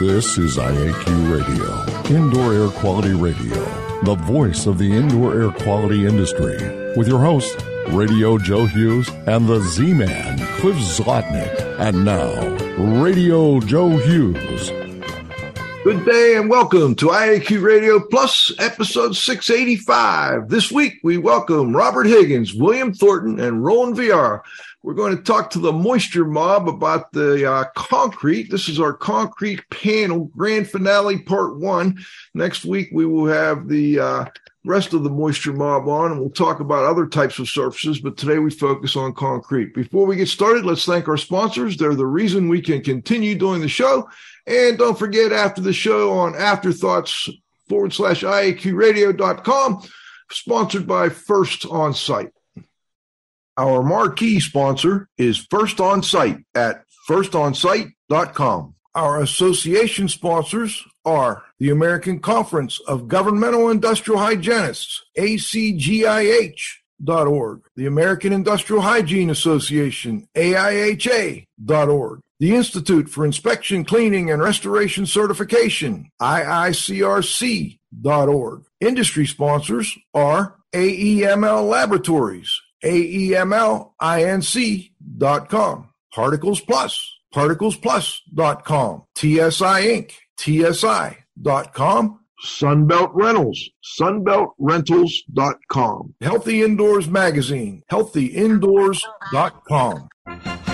This is IAQ Radio, Indoor Air Quality Radio, the voice of the indoor air quality industry, with your host, Radio Joe Hughes and the Z Man, Cliff Zlotnick. And now, Radio Joe Hughes. Good day and welcome to IAQ Radio Plus, episode 685. This week, we welcome Robert Higgins, William Thornton, and Roland Vieira we're going to talk to the Moisture Mob about the uh, concrete. This is our concrete panel grand finale part one. Next week, we will have the uh, rest of the Moisture Mob on and we'll talk about other types of surfaces, but today we focus on concrete. Before we get started, let's thank our sponsors. They're the reason we can continue doing the show. And don't forget, after the show on afterthoughts forward slash IAQradio.com, sponsored by First On Site. Our marquee sponsor is First On Site at firstonsite.com. Our association sponsors are the American Conference of Governmental Industrial Hygienists, ACGIH.org, the American Industrial Hygiene Association, AIHA.org, the Institute for Inspection, Cleaning, and Restoration Certification, IICRC.org. Industry sponsors are AEML Laboratories, AEMLINC.com. Particles Plus, particlesplus.com. TSI Inc., TSI.com. Sunbelt Rentals, sunbeltrentals.com. Healthy Indoors Magazine, healthyindoors.com.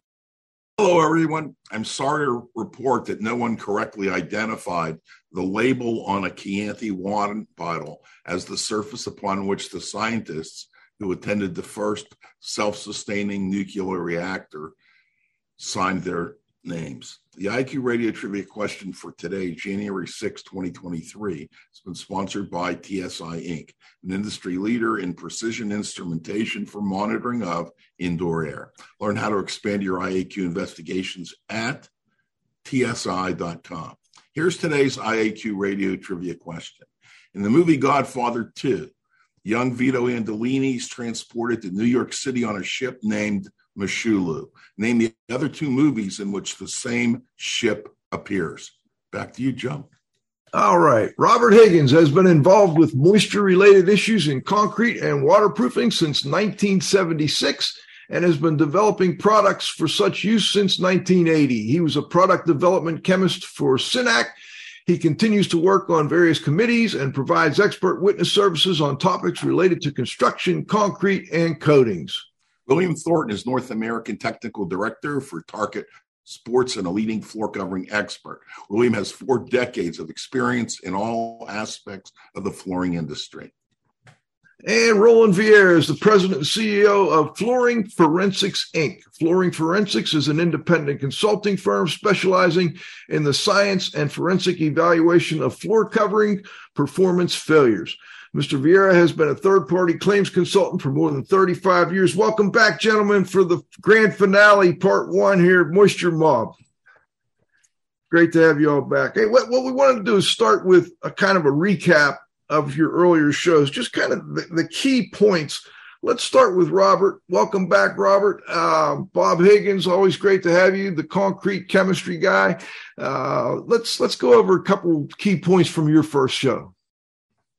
Hello, everyone. I'm sorry to report that no one correctly identified the label on a Chianti wine bottle as the surface upon which the scientists who attended the first self sustaining nuclear reactor signed their names. The IAQ Radio Trivia question for today, January 6, 2023, has been sponsored by TSI Inc., an industry leader in precision instrumentation for monitoring of indoor air. Learn how to expand your IAQ investigations at tsi.com. Here's today's IAQ Radio Trivia question. In the movie Godfather 2, young Vito Andolini is transported to New York City on a ship named Moshulu. Name the other two movies in which the same ship appears. Back to you, Joe. All right. Robert Higgins has been involved with moisture related issues in concrete and waterproofing since 1976 and has been developing products for such use since 1980. He was a product development chemist for Cenac. He continues to work on various committees and provides expert witness services on topics related to construction, concrete, and coatings. William Thornton is North American Technical Director for Tarkett Sports and a leading floor covering expert. William has four decades of experience in all aspects of the flooring industry. And Roland Vieira is the president and CEO of Flooring Forensics Inc. Flooring Forensics is an independent consulting firm specializing in the science and forensic evaluation of floor covering performance failures. Mr. Vieira has been a third party claims consultant for more than 35 years. Welcome back, gentlemen, for the grand finale, part one here, Moisture Mob. Great to have you all back. Hey, what, what we wanted to do is start with a kind of a recap of your earlier shows, just kind of the, the key points. Let's start with Robert. Welcome back, Robert. Uh, Bob Higgins, always great to have you, the concrete chemistry guy. Uh, let's let's go over a couple key points from your first show.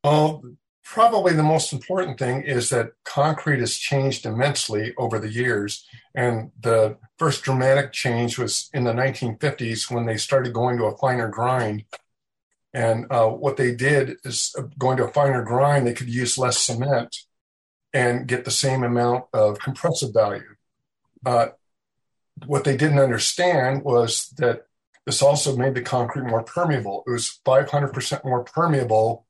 Well, probably the most important thing is that concrete has changed immensely over the years. And the first dramatic change was in the 1950s when they started going to a finer grind. And uh, what they did is uh, going to a finer grind, they could use less cement and get the same amount of compressive value. Uh, what they didn't understand was that this also made the concrete more permeable. It was 500% more permeable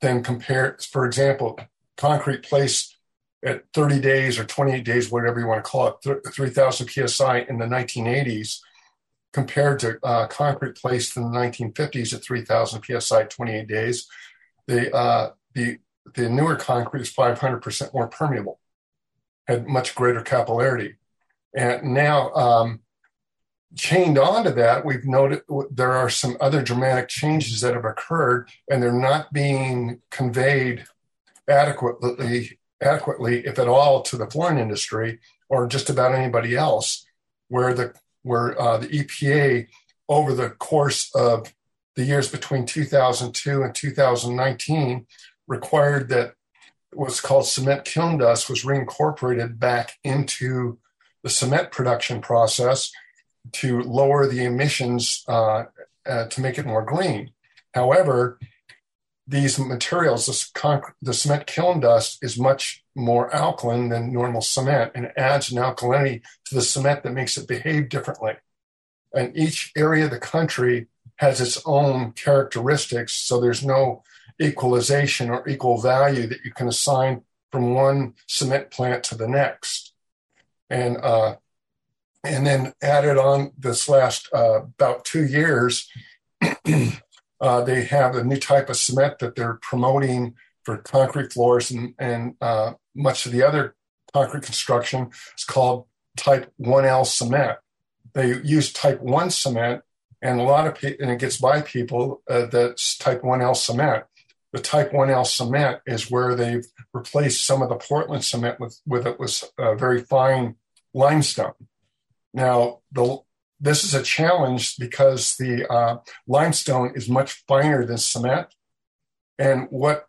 then compare, for example, concrete placed at 30 days or 28 days, whatever you want to call it, 3,000 psi in the 1980s, compared to uh, concrete placed in the 1950s at 3,000 psi 28 days. The uh, the the newer concrete is 500% more permeable. had much greater capillarity. And now, um, chained onto that, we've noted there are some other dramatic changes that have occurred, and they're not being conveyed adequately, adequately, if at all, to the flooring industry or just about anybody else. Where the where uh, the EPA over the course of the years between 2002 and 2019 required that what's called cement kiln dust was reincorporated back into the cement production process to lower the emissions uh, uh, to make it more green. However, these materials, this the cement kiln dust is much more alkaline than normal cement and adds an alkalinity to the cement that makes it behave differently. And each area of the country has its own characteristics, so there's no equalization or equal value that you can assign from one cement plant to the next. And uh, and then added on this last uh, about two years, uh, they have a new type of cement that they're promoting for concrete floors and, and uh, much of the other concrete construction. It's called Type 1L cement. They use Type 1 cement, and a lot of people, and it gets by people uh, that's Type 1L cement the type 1L cement is where they've replaced some of the Portland cement with, with it was very fine limestone. Now, the, this is a challenge because the uh, limestone is much finer than cement. And what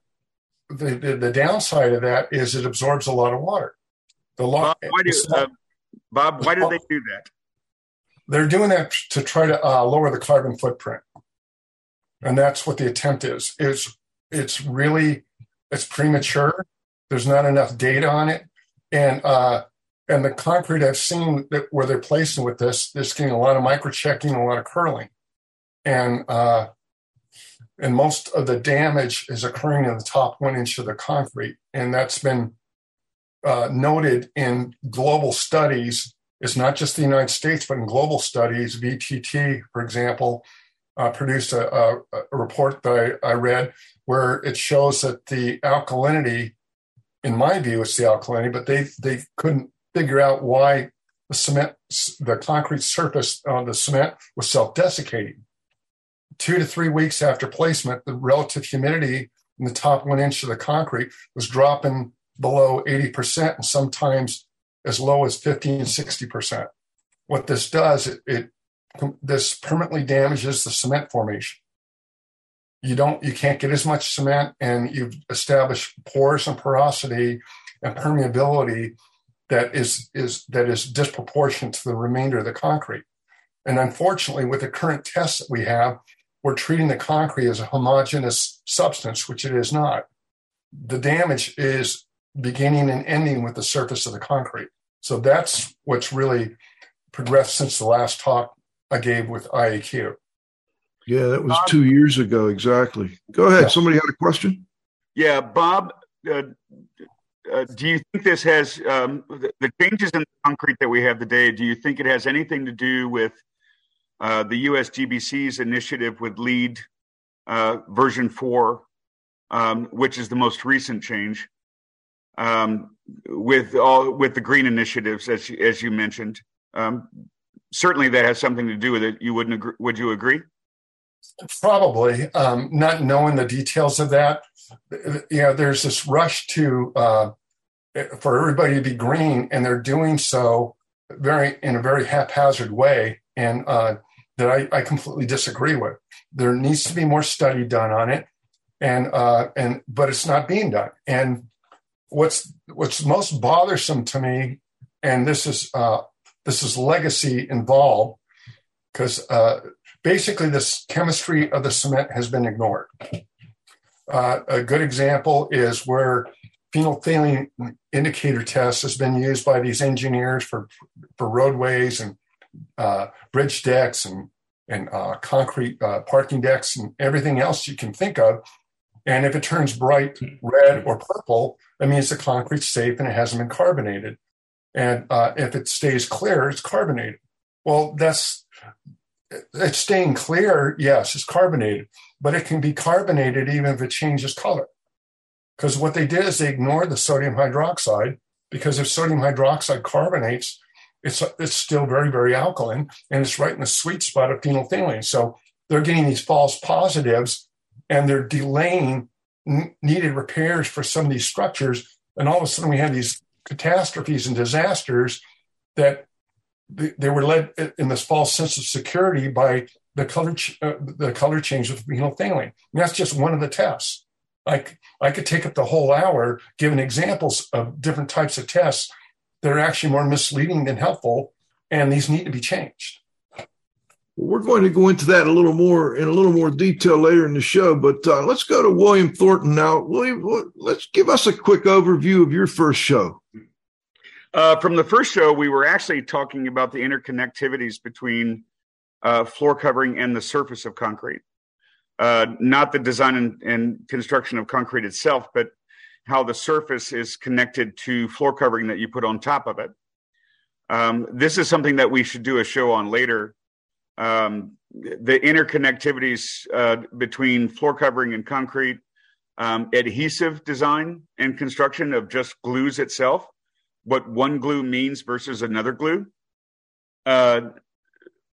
the, the, the, downside of that is it absorbs a lot of water. The Bob, why do, uh, Bob, why did they do that? They're doing that to try to uh, lower the carbon footprint. And that's what the attempt is. Is it's really it's premature. There's not enough data on it, and uh, and the concrete I've seen that where they're placing with this, they're getting a lot of microchecking, a lot of curling, and uh, and most of the damage is occurring in the top one inch of the concrete, and that's been uh, noted in global studies. It's not just the United States, but in global studies, VTT, for example, uh, produced a, a, a, report that I, I, read where it shows that the alkalinity, in my view, it's the alkalinity, but they they couldn't figure out why the cement, the concrete surface on the cement was self-desiccating. Two to three weeks after placement, the relative humidity in the top one inch of the concrete was dropping below 80% and sometimes as low as 50 and 60%. What this does, it, it this permanently damages the cement formation. You don't, you can't get as much cement, and you've established pores and porosity and permeability that is is that is disproportionate to the remainder of the concrete. And unfortunately, with the current tests that we have, we're treating the concrete as a homogeneous substance, which it is not. The damage is beginning and ending with the surface of the concrete. So that's what's really progressed since the last talk I gave with IAQ. Yeah, that was Bob, two years ago exactly. Go ahead. Yeah. Somebody had a question. Yeah, Bob. Uh, uh, do you think this has um, the, the, changes in the concrete that we have today? Do you think it has anything to do with uh, the USGBC's initiative with LEED uh, version four, um, which is the most recent change, um, with all with the green initiatives as as you mentioned? Um, certainly that has something to do with it. You wouldn't agree? Would you agree? Probably, um, not knowing the details of that. You know, there's this rush to uh, for everybody to be green, and they're doing so very in a very haphazard way, and uh, that I, I, completely disagree with. There needs to be more study done on it, and uh, and but it's not being done. And what's what's most bothersome to me, and this is uh, this is legacy involved because uh, basically this chemistry of the cement has been ignored. Uh, a good example is where phenolphthalein indicator test has been used by these engineers for, for roadways and uh, bridge decks and, and uh, concrete uh, parking decks and everything else you can think of. And if it turns bright red or purple, that means the concrete's safe and it hasn't been carbonated. And uh, if it stays clear, it's carbonated. Well, that's it's staying clear. Yes, it's carbonated, but it can be carbonated even if it changes color. Because what they did is they ignored the sodium hydroxide because if sodium hydroxide carbonates, it's, it's still very, very alkaline and it's right in the sweet spot of phenolphthalein. So they're getting these false positives and they're delaying n- needed repairs for some of these structures. And all of a sudden we have these catastrophes and disasters that they were led in this false sense of security by the color ch- uh, the color change with phenolphthalein. And that's just one of the tests. Like I could take up the whole hour giving examples of different types of tests that are actually more misleading than helpful, and these need to be changed. We're going to go into that a little more in a little more detail later in the show, but uh, let's go to William Thornton now. William, let's give us a quick overview of your first show. Uh, from the first show, we were actually talking about the interconnectivities between uh, floor covering and the surface of concrete. Uh, not the design and, and, construction of concrete itself, but how the surface is connected to floor covering that you put on top of it. Um, this is something that we should do a show on later. Um, the interconnectivities uh, between floor covering and concrete, um, adhesive design and construction of just glues itself, what one glue means versus another glue. Uh,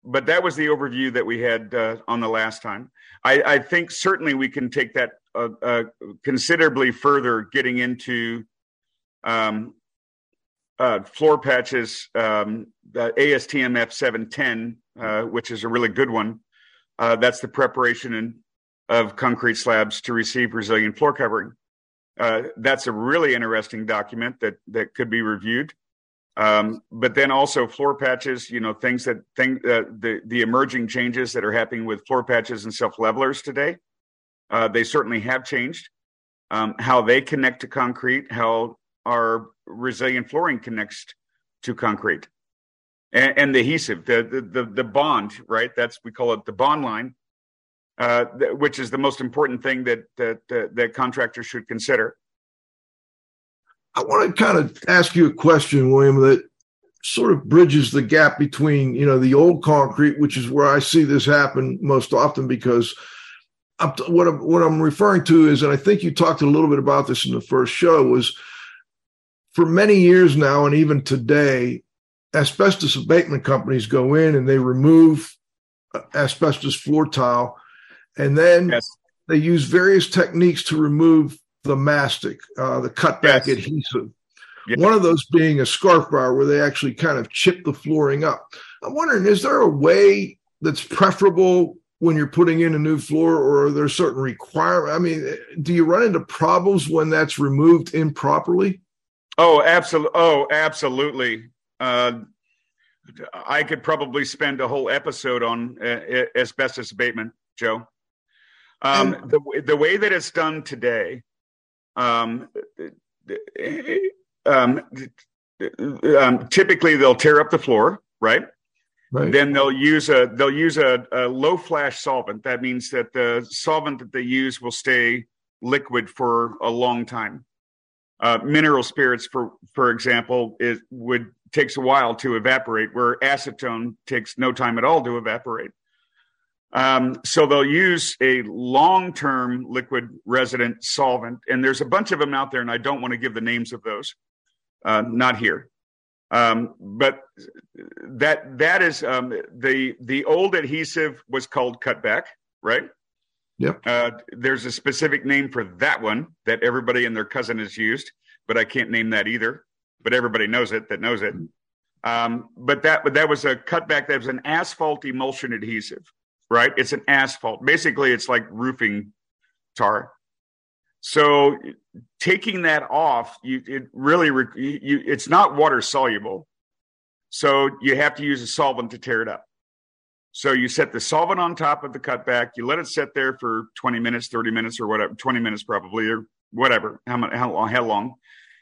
but that was the overview that we had uh, on the last time. I, I, think certainly we can take that uh, uh, considerably further, getting into um, uh, floor patches, um, the ASTM F710, uh, which is a really good one. that's the preparation in, of concrete slabs to receive resilient floor covering. Uh, that's a really interesting document that that could be reviewed. Um, but then also floor patches, you know, things that thing uh, the the emerging changes that are happening with floor patches and self levelers today. Uh, they certainly have changed um, how they connect to concrete, how our resilient flooring connects to concrete, and, and the adhesive, the, the the the bond, right? That's we call it the bond line uh, which is the most important thing that that uh, that contractors should consider. I want to kind of ask you a question, William, that sort of bridges the gap between you know the old concrete, which is where I see this happen most often because. I'm, what I'm what I'm referring to is, and I think you talked a little bit about this in the first show, was for many years now, and even today, asbestos abatement companies go in and they remove asbestos floor tile and then yes. they use various techniques to remove the mastic, uh, the cutback yes. adhesive. Yes. One of those being a scarf bar where they actually kind of chip the flooring up. I'm wondering, is there a way that's preferable when you're putting in a new floor, or are there certain requirements? I mean, do you run into problems when that's removed improperly? Oh, absolutely. Oh, absolutely. Uh, I could probably spend a whole episode on uh, asbestos abatement, Joe. Um, the the way that it's done today, um, um, um, typically they'll tear up the floor, right? Right. Then they'll use a they'll use a, a, low flash solvent. That means that the solvent that they use will stay liquid for a long time. Uh, mineral spirits, for for example, it would takes a while to evaporate, where acetone takes no time at all to evaporate. Um, so they'll use a long term liquid resident solvent, and there's a bunch of them out there, and I don't want to give the names of those, uh, not here. Um, but that that is um, the the old adhesive was called cutback, right? Yep. Uh, there's a specific name for that one that everybody and their cousin has used, but I can't name that either. But everybody knows it that knows it. Um, but that but that was a cutback. That was an asphalt emulsion adhesive right? It's an asphalt. Basically, it's like roofing tar. So taking that off, you it really you it's not water soluble. So you have to use a solvent to tear it up. So you set the solvent on top of the cutback. You let it sit there for 20 minutes, 30 minutes, or whatever, 20 minutes probably, or whatever, how, how long, how long,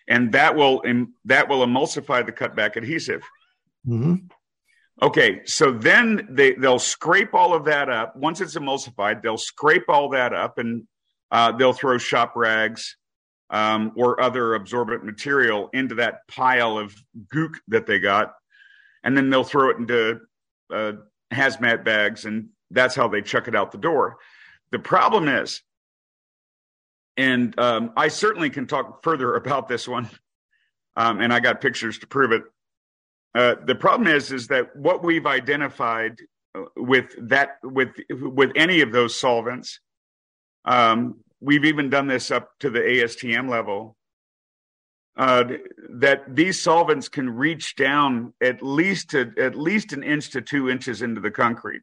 and that will that will emulsify the cutback adhesive. Mm-hmm. Okay, so then they they'll scrape all of that up. Once it's emulsified, they'll scrape all that up and uh, they'll throw shop rags um, or other absorbent material into that pile of gook that they got, and then they'll throw it into uh, hazmat bags, and that's how they chuck it out the door. The problem is, and um, I certainly can talk further about this one. um, and I got pictures to prove it. Uh, the problem is, is that what we've identified uh, with that, with with any of those solvents, um, we've even done this up to the ASTM level. Uh, that these solvents can reach down at least to, at least an inch to two inches into the concrete.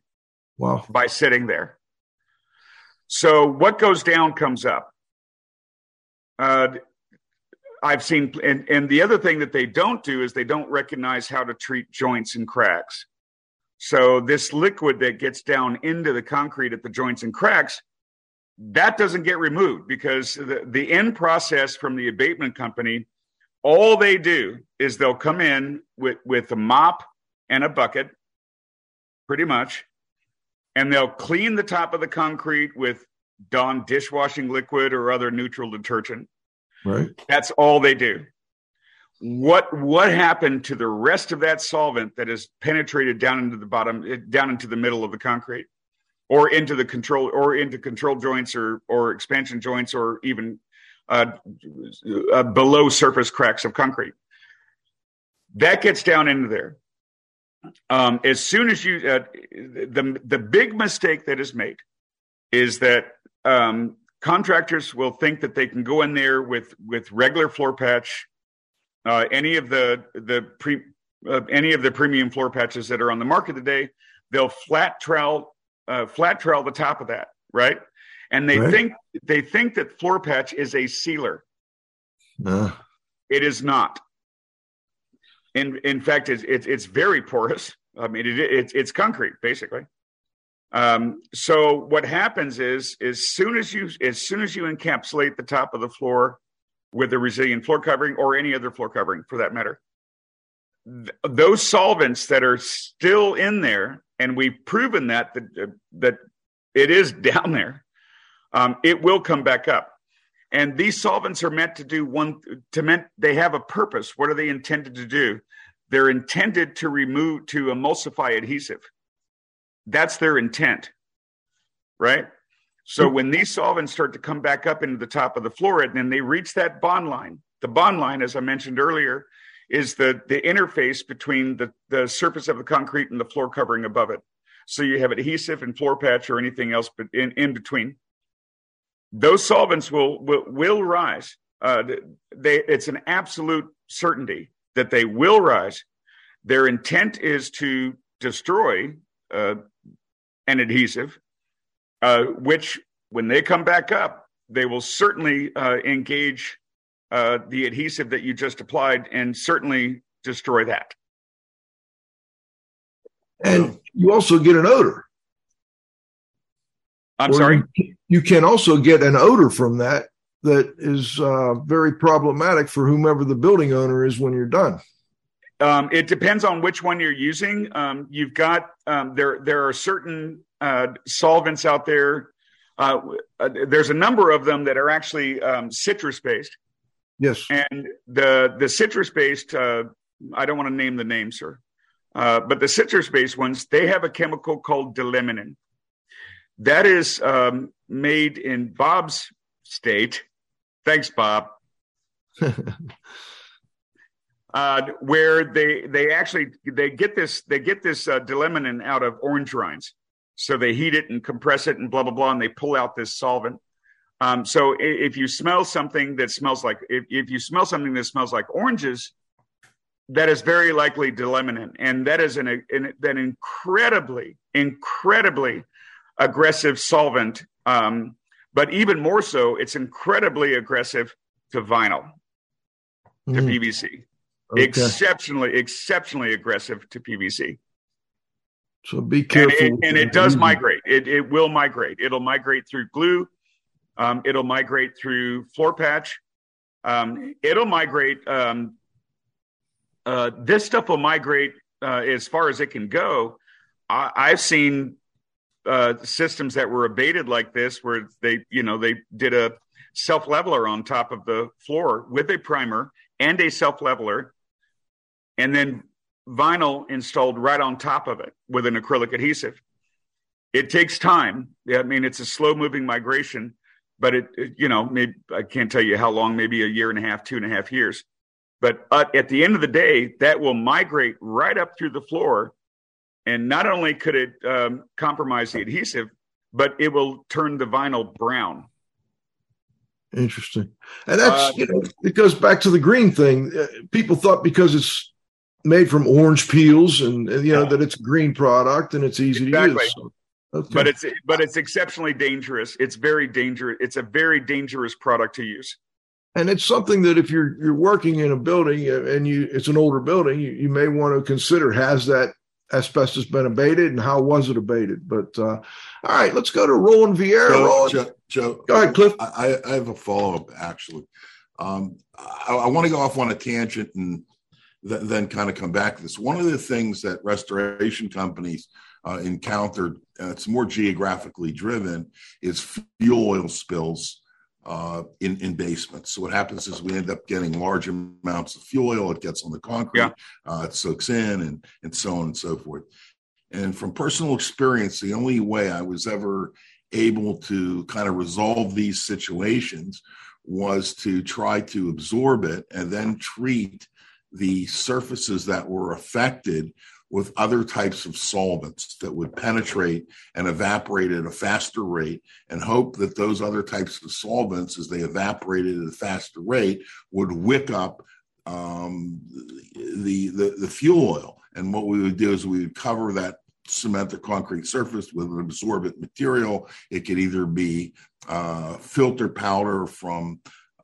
Wow! By sitting there. So what goes down comes up. Uh, I've seen, and, and the other thing that they don't do is they don't recognize how to treat joints and cracks. So this liquid that gets down into the concrete at the joints and cracks, that doesn't get removed because the, the end process from the abatement company, all they do is they'll come in with, with a mop and a bucket, pretty much, and they'll clean the top of the concrete with Dawn dishwashing liquid or other neutral detergent Right. That's all they do. What what happened to the rest of that solvent that is penetrated down into the bottom, down into the middle of the concrete, or into the control, or into control joints, or or expansion joints, or even uh, uh, below surface cracks of concrete? That gets down into there. Um, as soon as you, uh, the the big mistake that is made is that um, contractors will think that they can go in there with with regular floor patch, uh, any of the the pre uh, any of the premium floor patches that are on the market today. They'll flat trowel uh, flat trowel the top of that, right? And they right. think they think that floor patch is a sealer. No. It is not. In in fact, it's it's, it's very porous. I mean, it, it, it's concrete basically. Um, so what happens is, as soon as you as soon as you encapsulate the top of the floor with a resilient floor covering or any other floor covering for that matter, th- those solvents that are still in there, and we've proven that that, that it is down there, um, it will come back up. And these solvents are meant to do one to meant they have a purpose. What are they intended to do? They're intended to remove to emulsify adhesive. That's their intent, right? So when these solvents start to come back up into the top of the floor and then they reach that bond line, the bond line, as I mentioned earlier, is the, the interface between the, the surface of the concrete and the floor covering above it. So you have adhesive and floor patch or anything else but in, in between. Those solvents will will, will rise. Uh, they, it's an absolute certainty that they will rise. Their intent is to destroy uh, an adhesive, uh, which when they come back up, they will certainly uh, engage uh, the adhesive that you just applied and certainly destroy that. And you also get an odor. I'm or sorry? You can also get an odor from that that is uh, very problematic for whomever the building owner is when you're done. Um, it depends on which one you're using. Um, you've got um, there. There are certain uh, solvents out there. Uh, uh, there's a number of them that are actually um, citrus based. Yes. And the the citrus based. Uh, I don't want to name the name, sir. Uh, but the citrus based ones, they have a chemical called d-limonene. That is um, made in Bob's state. Thanks, Bob. uh, where they they actually they get this they get this uh, d-limonene out of orange rinds. So they heat it and compress it and blah blah blah, and they pull out this solvent. Um, so if you smell something that smells like if, if you smell something that smells like oranges, that is very likely d-limonene, and that is an, an, an incredibly incredibly aggressive solvent. Um, but even more so, it's incredibly aggressive to vinyl, to mm. PVC. Okay. Exceptionally, exceptionally aggressive to PVC. So be careful. And it, and it does migrate. It, it will migrate. It'll migrate through glue. Um, it'll migrate through floor patch. Um, it'll migrate. Um, uh, this stuff will migrate uh, as far as it can go. I, have seen uh, systems that were abated like this, where they, you know, they did a self leveler on top of the floor with a primer and a self leveler, and then vinyl installed right on top of it with an acrylic adhesive. It takes time. I mean, it's a slow moving migration, but it, it, you know, maybe I can't tell you how long, maybe a year and a half, two and a half years. But uh, at the end of the day, that will migrate right up through the floor. And not only could it um, compromise the adhesive, but it will turn the vinyl brown. Interesting. And that's, uh, you know, it goes back to the green thing. Uh, people thought because it's made from orange peels and, and you know, yeah. that it's a green product and it's easy exactly. to use. So, okay. But it's, but it's exceptionally dangerous. It's very dangerous. It's a very dangerous product to use. And it's something that if you're, you're working in a building uh, and you, it's an older building, you, you may want to consider, has that asbestos been abated and how was it abated? But, uh, all right, let's go to Roland Vieira. Joe, Roland. Joe, Joe, go ahead, Cliff. I, I have a follow up actually. Um, I, I want to go off on a tangent and th- then kind of come back to this. One of the things that restoration companies uh, encountered, uh, it's more geographically driven, is fuel oil spills uh, in in basements. So what happens is we end up getting large amounts of fuel oil. It gets on the concrete, yeah. uh, it soaks in, and and so on and so forth. And from personal experience, the only way I was ever able to kind of resolve these situations was to try to absorb it and then treat the surfaces that were affected with other types of solvents that would penetrate and evaporate at a faster rate and hope that those other types of solvents as they evaporated at a faster rate would wick up um, the, the the fuel oil and what we would do is we would cover that cement or concrete surface with an absorbent material. It could either be uh, filter powder from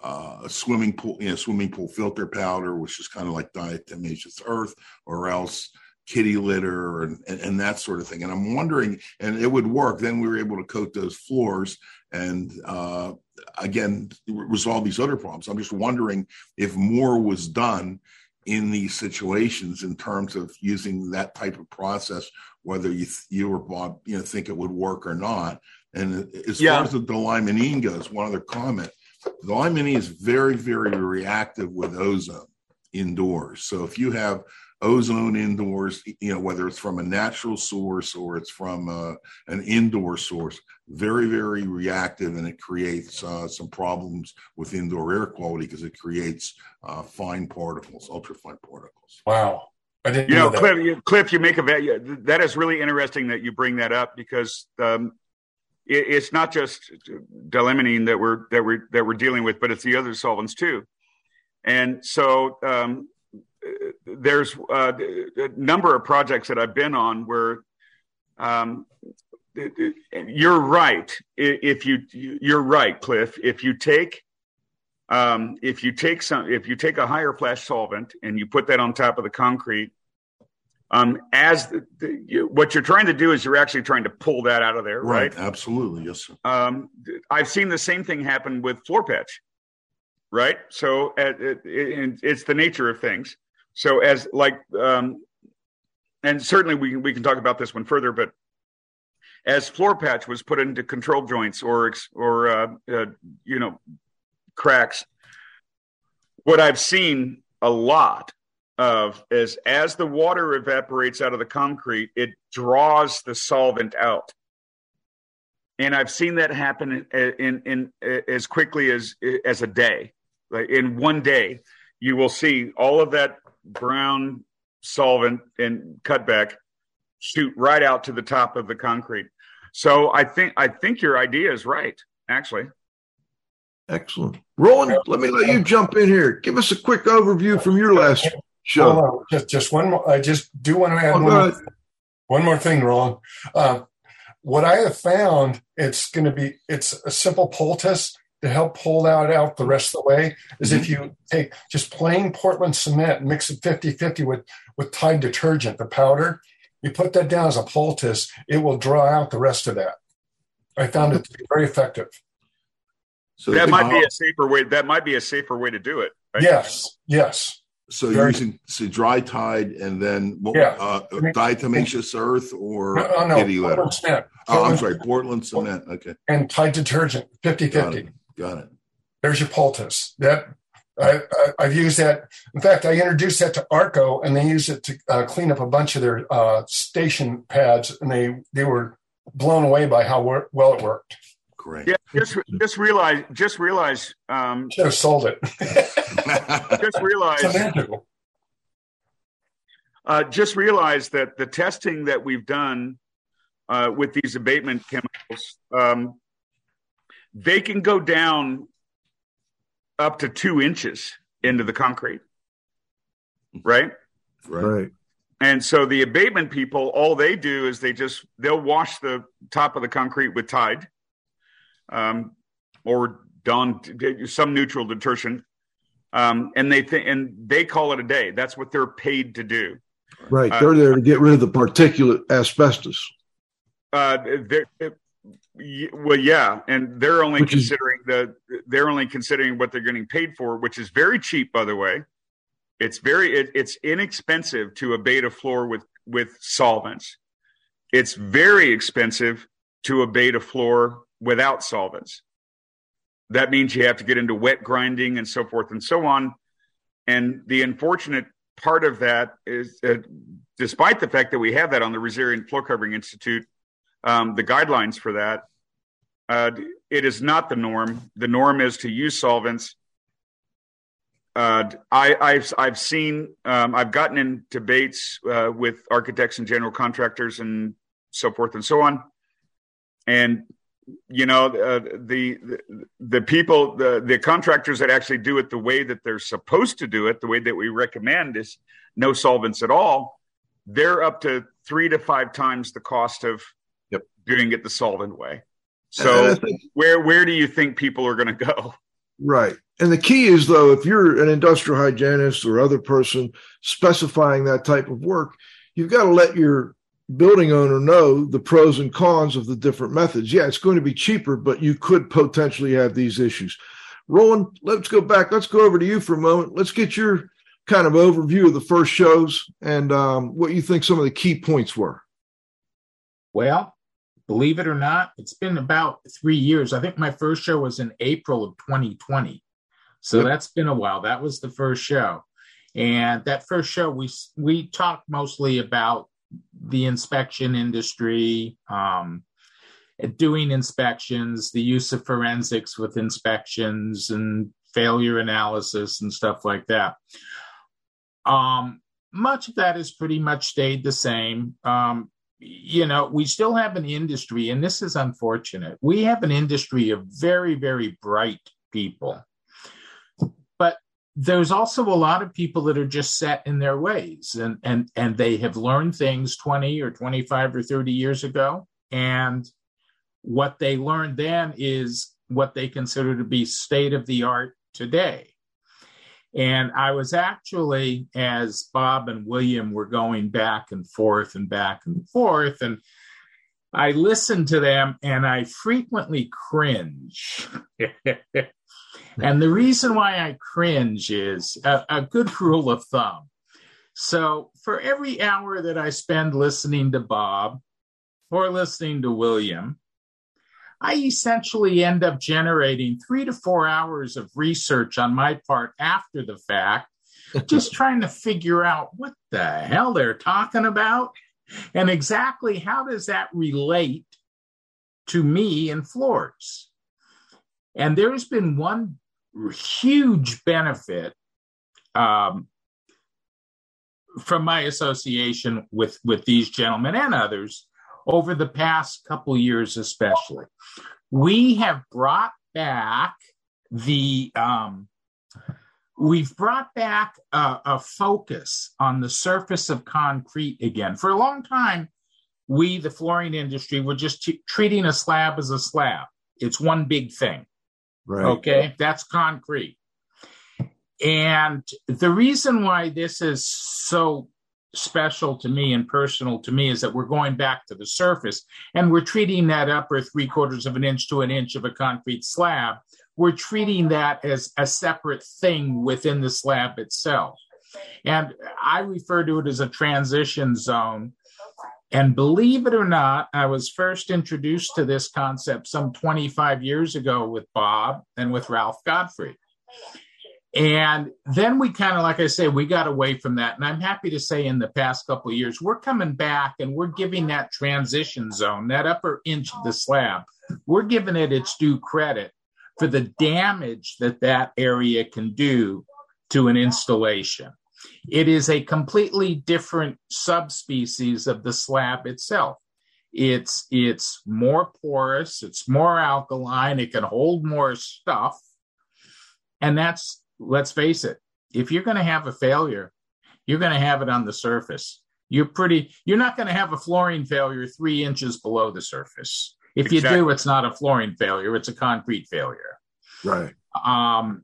uh, a swimming pool, you know, swimming pool filter powder, which is kind of like diatomaceous earth, or else kitty litter and, and, and, that sort of thing. And I'm wondering, and it would work. Then we were able to coat those floors and uh, again resolve these other problems. I'm just wondering if more was done in these situations in terms of using that type of process whether you you or Bob you know think it would work or not. And as yeah. far as the d-limonene goes, one other comment: the d-limonene is very very reactive with ozone indoors. So if you have ozone indoors, you know whether it's from a natural source or it's from uh, an indoor source, very very reactive, and it creates uh, some problems with indoor air quality because it creates uh, fine particles, ultrafine particles. Wow. I didn't you know, know Cliff, you, Cliff, you make a that is really interesting that you bring that up because um, it, it's not just d-limonene that we're that we're that we're dealing with, but it's the other solvents too. And so um, there's uh, a number of projects that I've been on where um, you're right. If you you're right, Cliff. If you take um, if you take some, if you take a higher flash solvent and you put that on top of the concrete, um, as the, the, you, what you're trying to do is you're actually trying to pull that out of there, right? right? Absolutely, yes, sir. Um, I've seen the same thing happen with floor patch, right? So it, it, it's the nature of things. So as like, um, and certainly we we can talk about this one further, but as floor patch was put into control joints or or uh, uh, you know cracks, what I've seen a lot of is as the water evaporates out of the concrete, it draws the solvent out. And I've seen that happen in, in, in as quickly as as a day. Like in one day, you will see all of that brown solvent and cutback shoot right out to the top of the concrete. So I think I think your idea is right, actually. Excellent. Roland, let me let you jump in here. Give us a quick overview from your last Sure. just, just one more. I just do want to add oh, one, more, one more thing, Ron. Uh, what I have found, it's going to be, it's a simple poultice to help pull that out the rest of the way is mm-hmm. if you take just plain Portland cement, mix it 50 50 with, with Tide detergent, the powder, you put that down as a poultice, it will draw out the rest of that. I found it to be very effective. So that might be a safer way. That might be a safer way to do it. Right? Yes. Yes. So you're using so dry tide and then yeah. uh, diatomaceous earth or no, no, kitty litter? Portland cement. Oh, I'm sorry, Portland cement. Okay. And Tide detergent, 50 Got 50. It. Got it. There's your poultice. That I, have used that. In fact, I introduced that to Arco, and they use it to uh, clean up a bunch of their uh, station pads, and they they were blown away by how wor- well it worked. Great. Yeah, just just realize, just realize. Um, Should have sold it. just realize uh, just realize that the testing that we've done uh, with these abatement chemicals, um, they can go down up to two inches into the concrete, right? Right. And so the abatement people, all they do is they just they'll wash the top of the concrete with Tide, um, or Dawn, some neutral detergent, um, and they think and they call it a day. That's what they're paid to do. Right. Uh, they're there to get rid of the particulate asbestos. Uh, well, yeah, and they're only which considering is, the they're only considering what they're getting paid for, which is very cheap, by the way. It's very it, it's inexpensive to abate a floor with with solvents. It's very expensive to abate a floor without solvents. That means you have to get into wet grinding and so forth and so on. And the unfortunate part of that is, uh, despite the fact that we have that on the Resilient Floor Covering Institute, um, the guidelines for that, uh, it is not the norm. The norm is to use solvents uh, I, have I've seen um, I've gotten in debates uh, with architects and general contractors and so forth and so on, and you know uh, the, the, the people the the contractors that actually do it the way that they're supposed to do it the way that we recommend is no solvents at all. They're up to three to five times the cost of yep. doing it the solvent way. So where where do you think people are going to go? Right. And the key is, though, if you're an industrial hygienist or other person specifying that type of work, you've got to let your building owner know the pros and cons of the different methods. Yeah, it's going to be cheaper, but you could potentially have these issues. Roland, let's go back. Let's go over to you for a moment. Let's get your kind of overview of the first shows and um, what you think some of the key points were. Well, believe it or not, it's been about three years. I think my first show was in April of 2020. So yep. that's been a while. That was the first show. And that first show, we we talked mostly about the inspection industry, um, doing inspections, the use of forensics with inspections, and failure analysis and stuff like that. Um, much of that has pretty much stayed the same. Um, you know, we still have an industry, and this is unfortunate. We have an industry of very, very bright people there's also a lot of people that are just set in their ways and and and they have learned things 20 or 25 or 30 years ago. And what they learned then is what they consider to be state of the art today. And i was actually as bob and william were going back and forth and back and forth and i listened to them and i frequently cringe And the reason why I cringe is a, a good rule of thumb. So for every hour that I spend listening to Bob or listening to William, I essentially end up generating three to four hours of research on my part after the fact, just trying to figure out what the hell they're talking about and exactly how does that relate to me and floors. And there's been one huge benefit um, from my association with with these gentlemen and others over the past couple years, especially. We have brought back the um, we've brought back a, a, focus on the surface of concrete again. For a long time, we, the flooring industry, were just t- treating a slab as a slab. It's one big thing. Right. Okay. That's concrete. And the reason why this is so special to me and personal to me is that we're going back to the surface and we're treating that upper three quarters of an inch to an inch of a concrete slab. We're treating that as a separate thing within the slab itself. And I refer to it as a transition zone and believe it or not, I was first introduced to this concept some 25 years ago with Bob and with Ralph Godfrey. And then we kind of, like I say, we got away from that. And I'm happy to say in the past couple years, we're coming back and we're giving that transition zone, that upper inch of the slab, we're giving it its due credit for the damage that that area can do to an installation. It is a completely different subspecies of the slab itself. It's it's more porous, it's more alkaline, it can hold more stuff. And that's let's face it, if you're going to have a failure, you're going to have it on the surface. You're pretty you're not going to have a flooring failure 3 inches below the surface. If exactly. you do, it's not a flooring failure, it's a concrete failure. Right. Um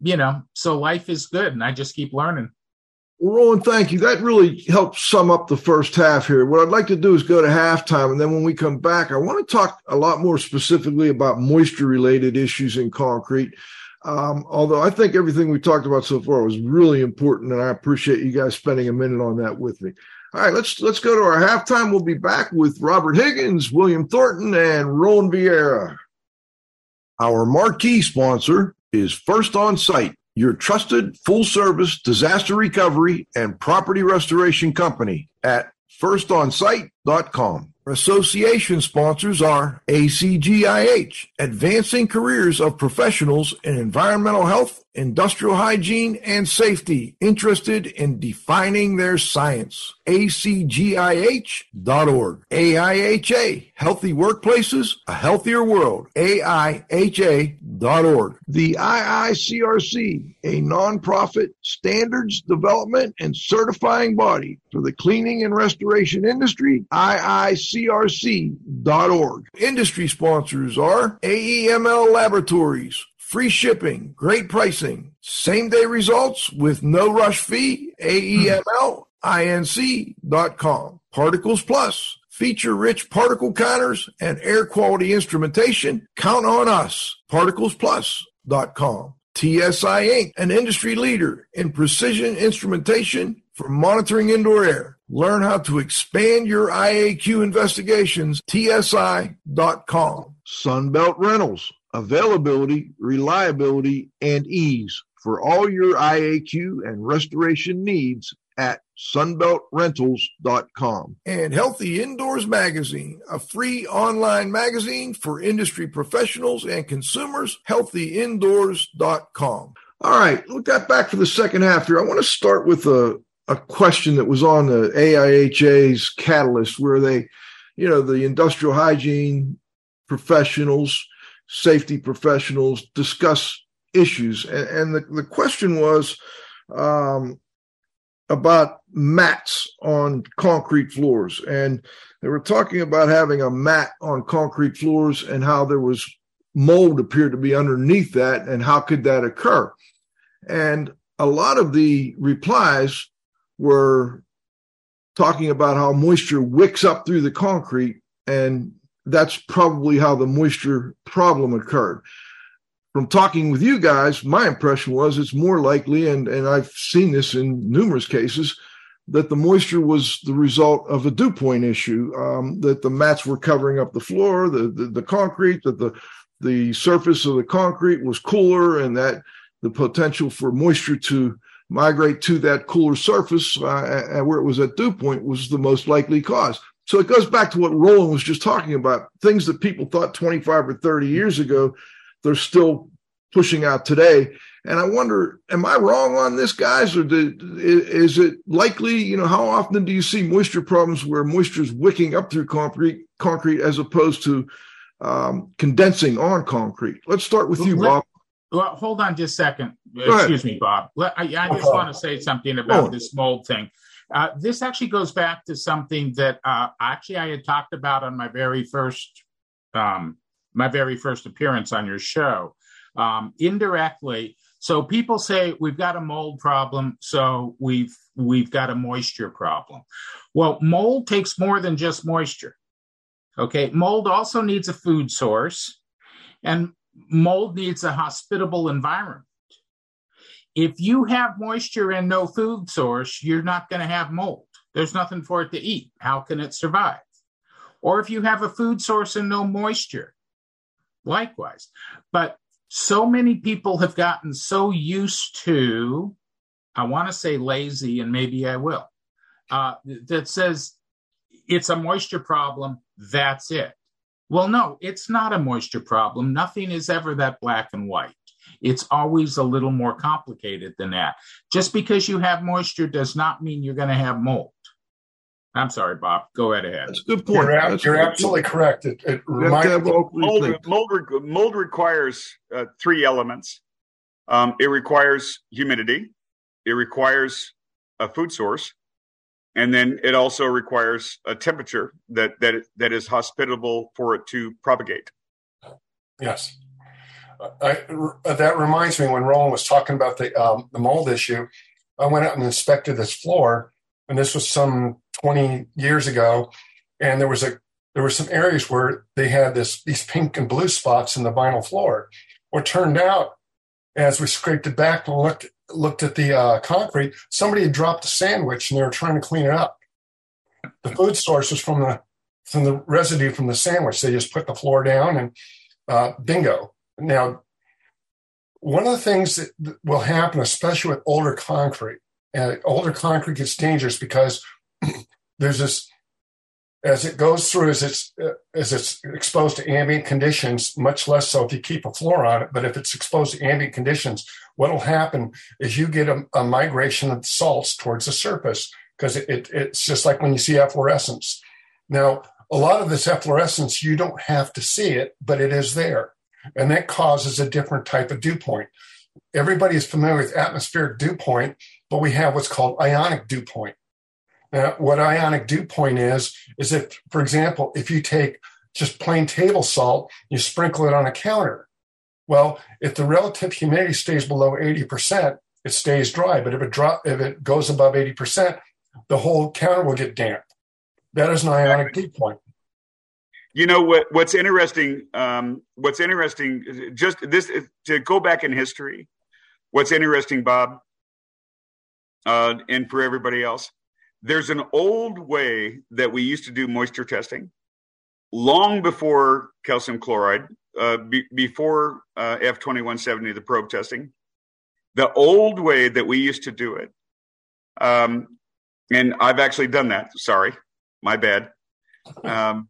you know, so life is good and I just keep learning. Well, Roland, thank you. That really helps sum up the first half here. What I'd like to do is go to halftime, and then when we come back, I want to talk a lot more specifically about moisture related issues in concrete. Um, although I think everything we talked about so far was really important, and I appreciate you guys spending a minute on that with me. All right, let's let's go to our halftime. We'll be back with Robert Higgins, William Thornton, and Roland Vieira. Our marquee sponsor is First On Site, your trusted full service disaster recovery and property restoration company at firstonsite.com. Association sponsors are ACGIH, advancing careers of professionals in environmental health, industrial hygiene, and safety interested in defining their science. ACGIH.org. AIHA, healthy workplaces, a healthier world. AIHA.org. The IICRC, a nonprofit standards development and certifying body for the cleaning and restoration industry. IICRC.org. Industry sponsors are AEML Laboratories, free shipping, great pricing, same day results with no rush fee, AEMLINC.com. Particles Plus, feature rich particle counters and air quality instrumentation. Count on us, particlesplus.com. TSI Inc., an industry leader in precision instrumentation for monitoring indoor air. Learn how to expand your IAQ investigations. TSI.com. Sunbelt Rentals availability, reliability, and ease for all your IAQ and restoration needs at sunbeltrentals.com. And Healthy Indoors Magazine, a free online magazine for industry professionals and consumers, healthyindoors.com. All right, we got back for the second half here. I want to start with a, a question that was on the AIHA's catalyst where they, you know, the industrial hygiene professionals safety professionals discuss issues. And, and the, the question was um, about mats on concrete floors. And they were talking about having a mat on concrete floors and how there was mold appeared to be underneath that and how could that occur. And a lot of the replies were talking about how moisture wicks up through the concrete and that's probably how the moisture problem occurred. From talking with you guys, my impression was it's more likely, and, and I've seen this in numerous cases, that the moisture was the result of a dew point issue, um, that the mats were covering up the floor, the, the, the concrete, that the, the surface of the concrete was cooler, and that the potential for moisture to migrate to that cooler surface uh, where it was at dew point was the most likely cause. So it goes back to what Roland was just talking about. Things that people thought 25 or 30 years ago, they're still pushing out today. And I wonder, am I wrong on this, guys, or do, is it likely? You know, how often do you see moisture problems where moisture is wicking up through concrete, concrete as opposed to um, condensing on concrete? Let's start with you, Bob. Well, hold on just a second. Excuse me, Bob. I, I just want to say something about this mold thing. Uh, this actually goes back to something that uh, actually I had talked about on my very first um, my very first appearance on your show. Um, indirectly, so people say we've got a mold problem, so we've we've got a moisture problem. Well, mold takes more than just moisture. Okay, mold also needs a food source, and mold needs a hospitable environment. If you have moisture and no food source, you're not going to have mold. There's nothing for it to eat. How can it survive? Or if you have a food source and no moisture, likewise. But so many people have gotten so used to, I want to say lazy, and maybe I will, uh, that says it's a moisture problem, that's it. Well, no, it's not a moisture problem. Nothing is ever that black and white. It's always a little more complicated than that. Just because you have moisture does not mean you're going to have mold. I'm sorry, Bob. Go right ahead. That's a good point. You're, you're absolutely point. correct. It, it reminds mold, mold, mold, requires uh, three elements. Um, it requires humidity. It requires a food source, and then it also requires a temperature that that that is hospitable for it to propagate. Yes, I, that reminds me when Roland was talking about the um, the mold issue. I went out and inspected this floor, and this was some 20 years ago, and there was a there were some areas where they had this these pink and blue spots in the vinyl floor. What turned out, as we scraped it back and looked looked at the uh, concrete, somebody had dropped a sandwich and they were trying to clean it up. The food source was from the from the residue from the sandwich. They just put the floor down and uh, bingo. Now, one of the things that will happen, especially with older concrete, and older concrete gets dangerous because there's this as it goes through as it's uh, as it's exposed to ambient conditions much less so if you keep a floor on it but if it's exposed to ambient conditions what will happen is you get a, a migration of salts towards the surface because it, it, it's just like when you see efflorescence. Now a lot of this efflorescence you don't have to see it but it is there and that causes a different type of dew point everybody is familiar with atmospheric dew point but we have what's called ionic dew point now, what ionic dew point is, is if, for example, if you take just plain table salt, you sprinkle it on a counter. Well, if the relative humidity stays below 80%, it stays dry. But if it drop, if it goes above 80%, the whole counter will get damp. That is an ionic dew point. You know what? What's interesting? Um, what's interesting? Just this to go back in history. What's interesting, Bob, uh, and for everybody else, there's an old way that we used to do moisture testing long before calcium chloride, uh, be, before uh, F2170, the probe testing. The old way that we used to do it, um, and I've actually done that. Sorry, my bad. Um,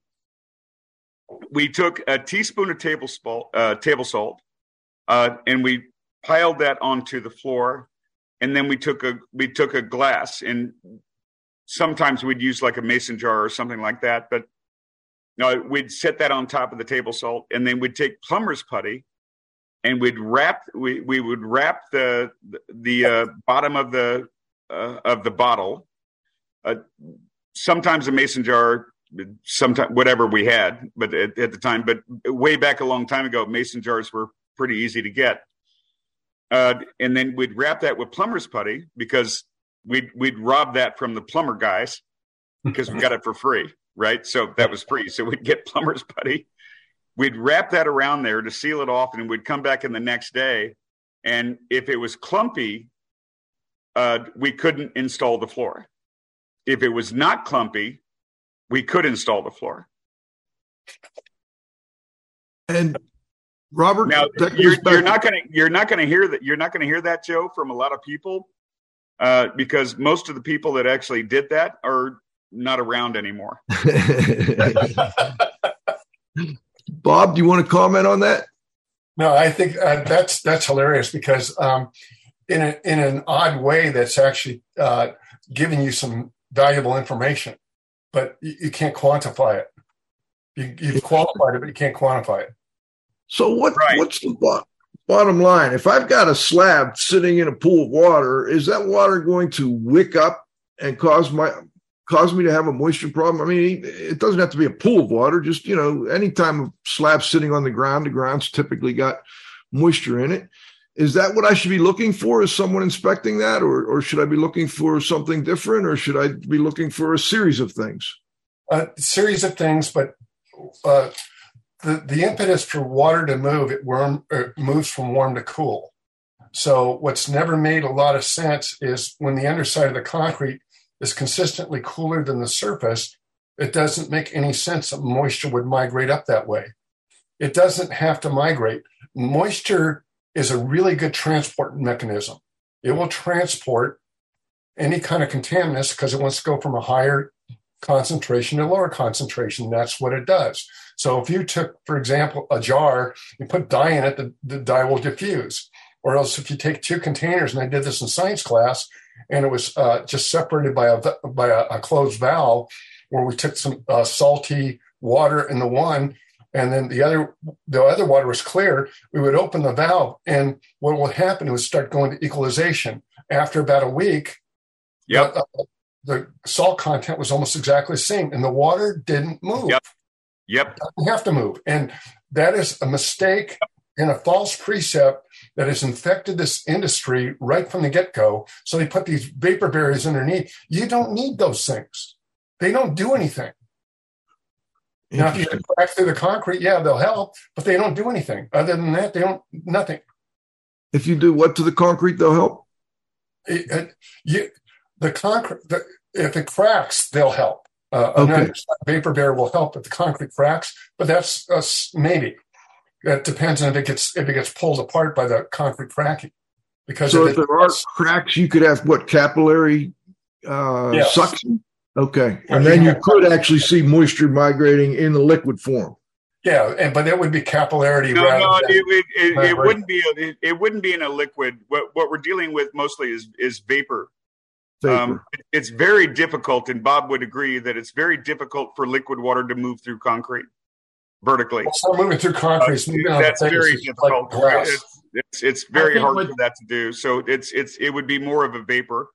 we took a teaspoon of table salt, uh, table salt, uh, and we piled that onto the floor, and then we took a we took a glass and sometimes we'd use like a mason jar or something like that, but we'd set that on top of the table salt, and then we'd take plumber's putty, and we'd wrap we we would wrap the the uh, bottom of the uh, of the bottle. Uh, sometimes a mason jar, sometimes whatever we had, but at, at, the time, but way back a long time ago, mason jars were pretty easy to get. Uh, and then we'd wrap that with plumber's putty because we'd we'd rob that from the plumber guys because we got it for free, right? So that was free. So we'd get plumber's putty. We'd wrap that around there to seal it off, and we'd come back in the next day. And if it was clumpy, uh, we couldn't install the floor. If it was not clumpy, we could install the floor. And Robert, now you're, you're, not going to you're not going to hear that you're not going to hear that Joe from a lot of people uh, because most of the people that actually did that are not around anymore. Bob, do you want to comment on that? No, I think uh, that's that's hilarious because um, in a, in an odd way, that's actually uh, giving you some valuable information, but you, you can't quantify it. You, you've qualified it, but you can't quantify it. So what? Right. What's the bottom line, if I've got a slab sitting in a pool of water, is that water going to wick up and cause my cause me to have a moisture problem? I mean, it doesn't have to be a pool of water. Just you know, any time a slab sitting on the ground, the ground's typically got moisture in it. Is that what I should be looking for? Is someone inspecting that, or or should I be looking for something different, or should I be looking for a series of things? A series of things, but uh, the, the impetus for water to move, it, warm, it moves from warm to cool. So what's never made a lot of sense is when the underside of the concrete is consistently cooler than the surface, it doesn't make any sense that moisture would migrate up that way. It doesn't have to migrate. Moisture is a really good transport mechanism. It will transport any kind of contaminants because it wants to go from a higher concentration to lower concentration. That's what it does. So if you took, for example, a jar, you put dye in it, the, the dye will diffuse. Or else if you take two containers, and I did this in science class, and it was uh, just separated by a by a, a, closed valve, where we took some uh, salty water in the one, and then the other the other water was clear. We would open the valve, and what would happen was start going to equalization. After about a week, yep. the, uh, the salt content was almost exactly the same, and the water didn't move. Yep. Yep. Doesn't have to move, and that is a mistake and a false precept that has infected this industry right from the get go. So they put these vapor barriers underneath. You don't need those things. They don't do anything. Now, if you crack through the concrete, yeah, they'll help, but they don't do anything. Other than that, they don't nothing. If you do what to the concrete, they'll help. It, it, you, the concrete, the, if it cracks, they'll help. Uh, okay. vapor barrier will help if the concrete cracks, but that's uh, maybe. It depends on if it gets if it gets pulled apart by the concrete cracking. Because so if, if there are cracks, you could have what capillary uh, yes. suction. Okay, and then you could actually see moisture migrating in the liquid form. Yeah, and but that would be capillarity. No, no, it, it, it, it wouldn't be. A, it, wouldn't be in a liquid. What what we're dealing with mostly is is vapor. vapor. Um, it's very difficult, and Bob would agree that it's very difficult for liquid water to move through concrete vertically. Well, moving through concrete. Uh, that's very difficult. Like it's, it's, it's very hard for that to do. So it's it's it would be more of a vapor.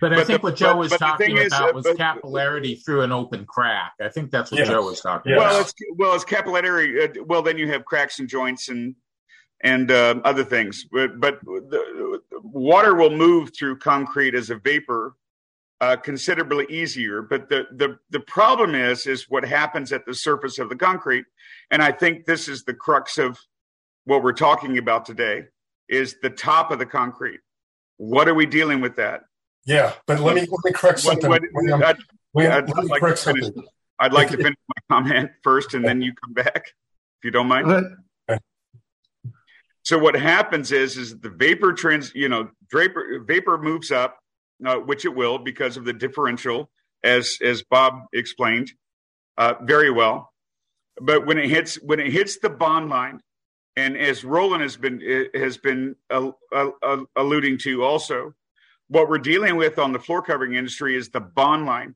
But, I think the, what Joe but, was but talking is, about uh, was but, capillarity through an open crack. I think that's what Joe was talking yes. about. Well, it's well, it's capillary. Uh, well, then you have cracks and joints and and uh, other things. But but the, water will move through concrete as a vapor uh, considerably easier. But the the the problem is is what happens at the surface of the concrete, and I think this is the crux of what we're talking about today is the top of the concrete. What are we dealing with that? Yeah, but let me let me correct something. What, what, I'd, I'd, I'd, like correct finish, something. I'd like to finish my comment first, and then you come back, if you don't mind. So what happens is, is the vapor trans, you know, vapor vapor moves up, uh, which it will because of the differential, as as Bob explained uh, very well. But when it hits when it hits the bond line, and as Roland has been has been uh, uh, alluding to also, what we're dealing with on the floor covering industry is the bond line.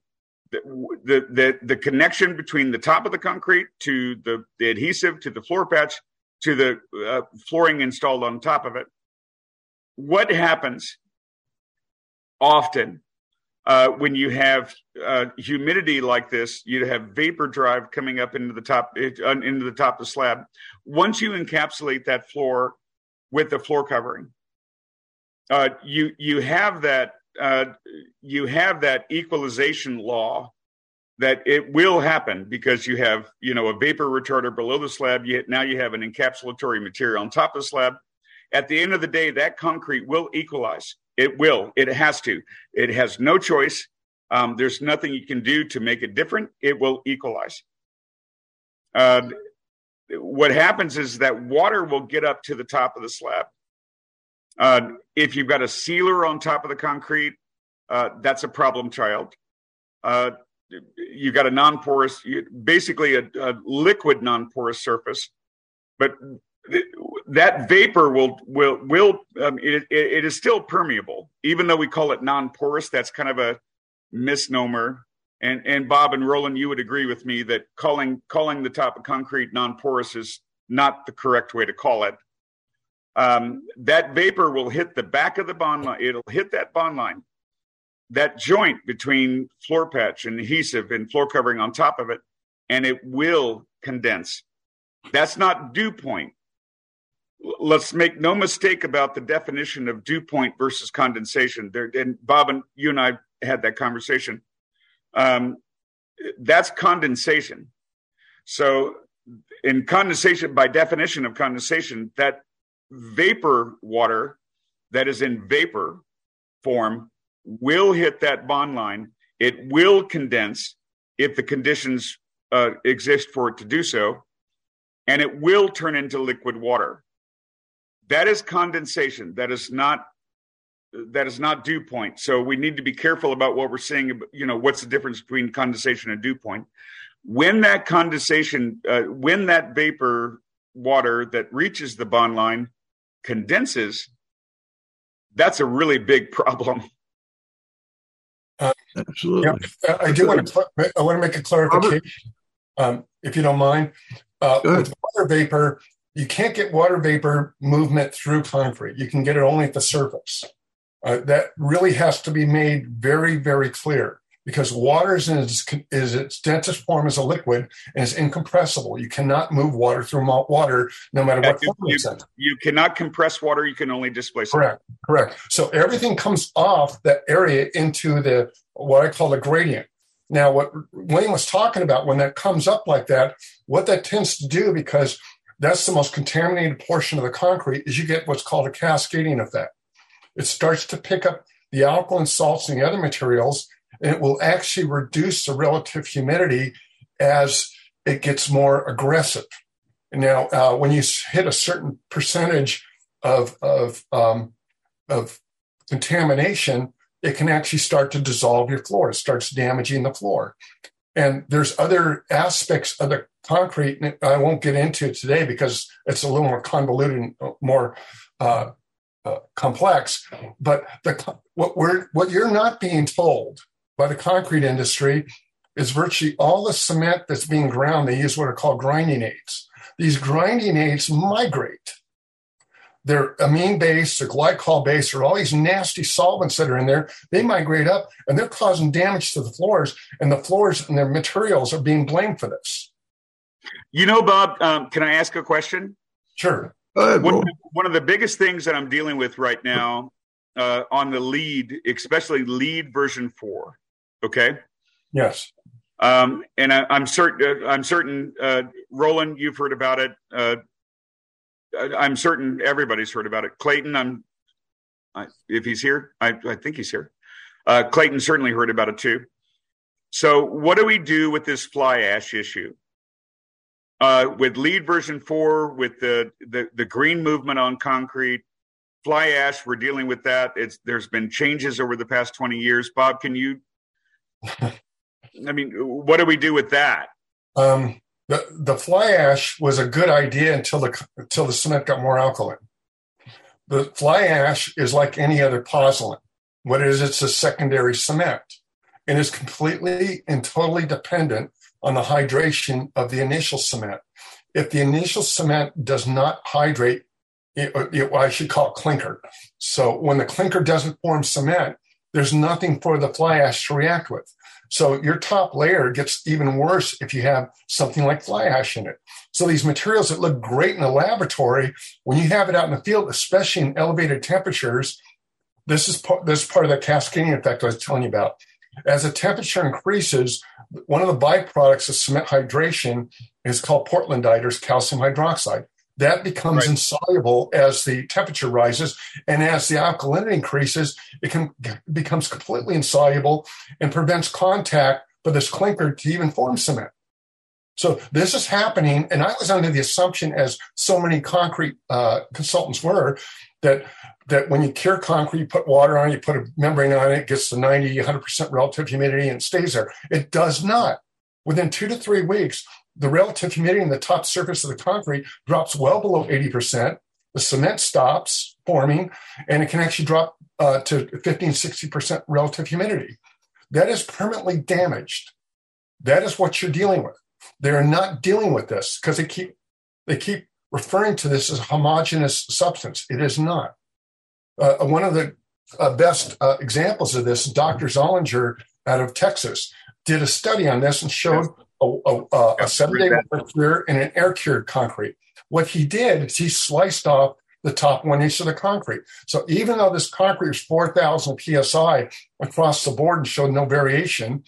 The, the, the, the connection between the top of the concrete to the, the adhesive to the floor patch to the uh, flooring installed on top of it. What happens often uh, when you have uh, humidity like this, you have vapor drive coming up into the top uh, into the top of the slab. Once you encapsulate that floor with the floor covering, uh, you you have that uh, you have that equalization law that it will happen because you have you know a vapor retarder below the slab. Now you have an encapsulatory material on top of the slab. At the end of the day, that concrete will equalize. It will. It has to. It has no choice. Um, there's nothing you can do to make it different. It will equalize. Uh, what happens is that water will get up to the top of the slab uh, if you've got a sealer on top of the concrete, uh, that's a problem child. Uh, you've got a non-porous, basically a, a liquid non-porous surface, but that vapor will will will um, it, it is still permeable, even though we call it non-porous. That's kind of a misnomer. And and Bob and Roland, you would agree with me that calling calling the top of concrete non-porous is not the correct way to call it um, that vapor will hit the back of the bond line. It'll hit that bond line, that joint between floor patch and adhesive and floor covering on top of it, and it will condense. That's not dew point. Let's make no mistake about the definition of dew point versus condensation. There, and Bob and you and I had that conversation. Um, that's condensation. So, in condensation, by definition of condensation, that vapor water that is in vapor form will hit that bond line. It will condense if the conditions uh, exist for it to do so, and it will turn into liquid water. That is condensation. That is not that is not dew point. So we need to be careful about what we're seeing. You know, what's the difference between condensation and dew point? When that condensation, uh, when that vapor water that reaches the bond line condenses, that's a really big problem. Uh, Absolutely. Yeah, I do want to. I want to make a clarification, um, if you don't mind. Uh, with water vapor, you can't get water vapor movement through concrete. You can get it only at the surface. Uh, that really has to be made very, very clear because water is in its, is its densest form as a liquid and is incompressible. You cannot move water through water no matter what form you, it's in. You cannot compress water. You can only displace Correct. it. Correct. So everything comes off that area into the what I call the gradient. Now, what Wayne was talking about when that comes up like that, what that tends to do because that's the most contaminated portion of the concrete is you get what's called a cascading effect. It starts to pick up the alkaline salts and the other materials it will actually reduce the relative humidity as it gets more aggressive. Now, uh, when you hit a certain percentage of of um, of contamination, it can actually start to dissolve your floor. It starts damaging the floor. And there's other aspects of the concrete I won't get into today because it's a little more convoluted and more uh, uh, complex. But the, what we're what you're not being told by the concrete industry is virtually all the cement that's being ground, they use what are called grinding aids. These grinding aids migrate. Their amine base, their glycol base, or all these nasty solvents that are in there, they migrate up and they're causing damage to the floors, and the floors and their materials are being blamed for this. You know, Bob, um, can I ask a question? Sure. Ahead, one, one, of the biggest things that I'm dealing with right now uh, on the LEED, especially LEED version four, Okay. Yes. Um, and I, am certain. Uh, I'm certain. Uh, Roland, you've heard about it. Uh, I'm certain everybody's heard about it. Clayton, I'm. I, if he's here, I, I think he's here. Uh, Clayton certainly heard about it too. So, what do we do with this fly ash issue? Uh, with LEED version four, with the, the the green movement on concrete, fly ash, we're dealing with that. It's there's been changes over the past 20 years. Bob, can you I mean, what do we do with that? Um, the the fly ash was a good idea until the until the cement got more alkaline. The fly ash is like any other pozzolan. What it is, it's a secondary cement and is completely and totally dependent on the hydration of the initial cement. If the initial cement does not hydrate, it, it, I should call it clinker. So when the clinker doesn't form cement, there's nothing for the fly ash to react with. So your top layer gets even worse if you have something like fly ash in it. So these materials that look great in the laboratory, when you have it out in the field, especially in elevated temperatures, this is part, this is part of that cascading effect I was telling you about. As the temperature increases, one of the byproducts of cement hydration is called portlandite or calcium hydroxide. That becomes right. insoluble as the temperature rises, and as the alkalinity increases, it can, becomes completely insoluble and prevents contact for this clinker to even form cement. So this is happening, and I was under the assumption, as so many concrete uh, consultants were, that that when you cure concrete, you put water on it, you put a membrane on it, it gets to 90, 100% relative humidity and stays there. It does not. Within two to three weeks, the relative humidity in the top surface of the concrete drops well below 80%. The cement stops forming and it can actually drop uh, to 15, 60% relative humidity. That is permanently damaged. That is what you're dealing with. They're not dealing with this because they keep they keep referring to this as a homogeneous substance. It is not. Uh, one of the uh, best uh, examples of this, Dr. Zollinger out of Texas, did a study on this and showed a, a, a seven day water cure and an air cured concrete. What he did is he sliced off the top one inch of the concrete. So even though this concrete was 4,000 psi across the board and showed no variation,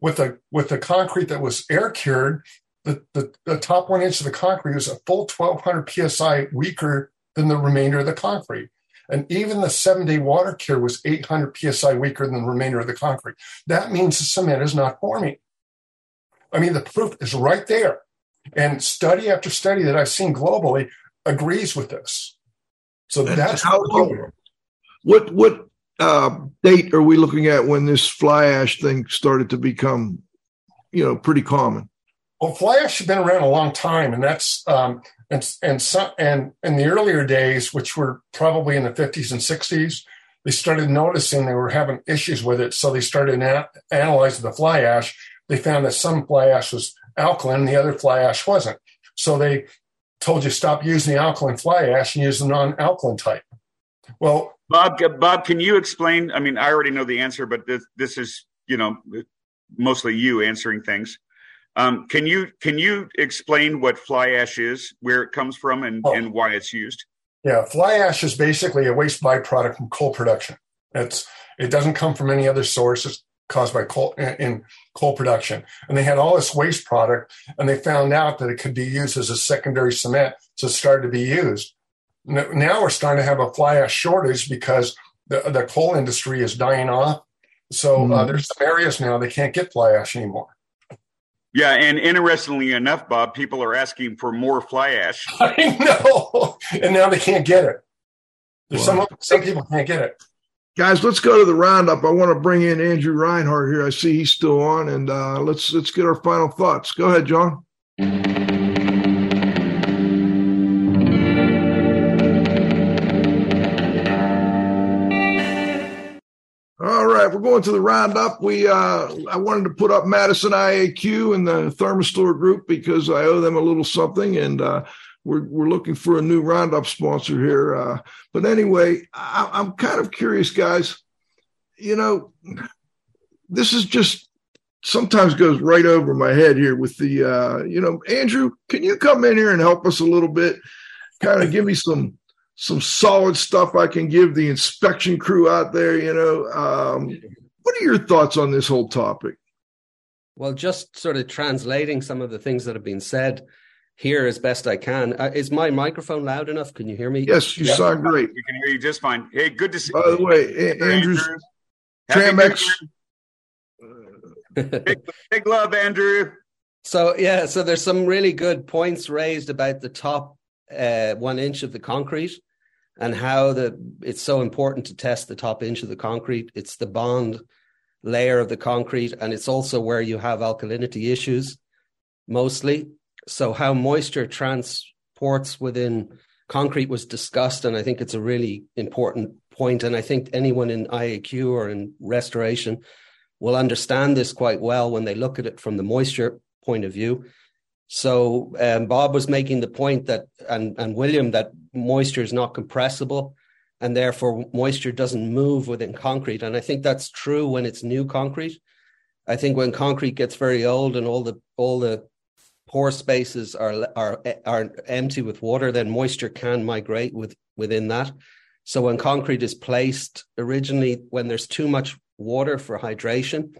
with the with the concrete that was air cured, the, the, the top one inch of the concrete was a full 1,200 psi weaker than the remainder of the concrete. And even the seven day water cure was 800 psi weaker than the remainder of the concrete. That means the cement is not forming. I mean, the proof is right there. And study after study that I've seen globally agrees with this. So and that's how long. what what uh, date are we looking at when this fly ash thing started to become, you know, pretty common? Well, fly ash has been around a long time, and that's um, and and some and in the earlier days, which were probably in the fifties and sixties, they started noticing they were having issues with it, so they started na- analyzing the fly ash. They found that some fly ash was alkaline, and the other fly ash wasn't. So they told you stop using the alkaline fly ash and use the non-alkaline type. Well, Bob, Bob, can you explain? I mean, I already know the answer, but this, this is, you know, mostly you answering things. Um, can you can you explain what fly ash is, where it comes from, and, oh. and why it's used? Yeah, fly ash is basically a waste byproduct from coal production. It's it doesn't come from any other source. It's caused by coal in coal production, and they had all this waste product, and they found out that it could be used as a secondary cement, so it started to be used now we're starting to have a fly ash shortage because the, the coal industry is dying off. So uh, mm-hmm. uh, there's some areas now they can't get fly ash anymore. Yeah, and interestingly enough, Bob, people are asking for more fly ash. I know, and now they can't get it. There's some some people can't get it. Guys, let's go to the roundup. I want to bring in Andrew Reinhardt here. I see he's still on, and uh, let's let's get our final thoughts. Go ahead, John. All right, we're going to the roundup. We uh, I wanted to put up Madison IAQ and the Thermistor Group because I owe them a little something, and uh, we're we're looking for a new roundup sponsor here. Uh, but anyway, I, I'm kind of curious, guys. You know, this is just sometimes goes right over my head here with the uh, you know, Andrew, can you come in here and help us a little bit? Kind of give me some some solid stuff I can give the inspection crew out there. You know, um, what are your thoughts on this whole topic? Well, just sort of translating some of the things that have been said here as best I can. Uh, is my microphone loud enough? Can you hear me? Yes, you yeah. sound great. We can hear you just fine. Hey, good to see. You. By the way, a- Andrew's Tramex. big, big love, Andrew. So yeah, so there's some really good points raised about the top uh, one inch of the concrete and how the it's so important to test the top inch of the concrete. It's the bond layer of the concrete, and it's also where you have alkalinity issues mostly. So how moisture transports within concrete was discussed, and I think it's a really important point. And I think anyone in IAQ or in restoration will understand this quite well when they look at it from the moisture point of view. So um, Bob was making the point that, and and William, that moisture is not compressible, and therefore moisture doesn't move within concrete. And I think that's true when it's new concrete. I think when concrete gets very old and all the all the pore spaces are are are empty with water, then moisture can migrate with within that. So when concrete is placed originally, when there's too much water for hydration,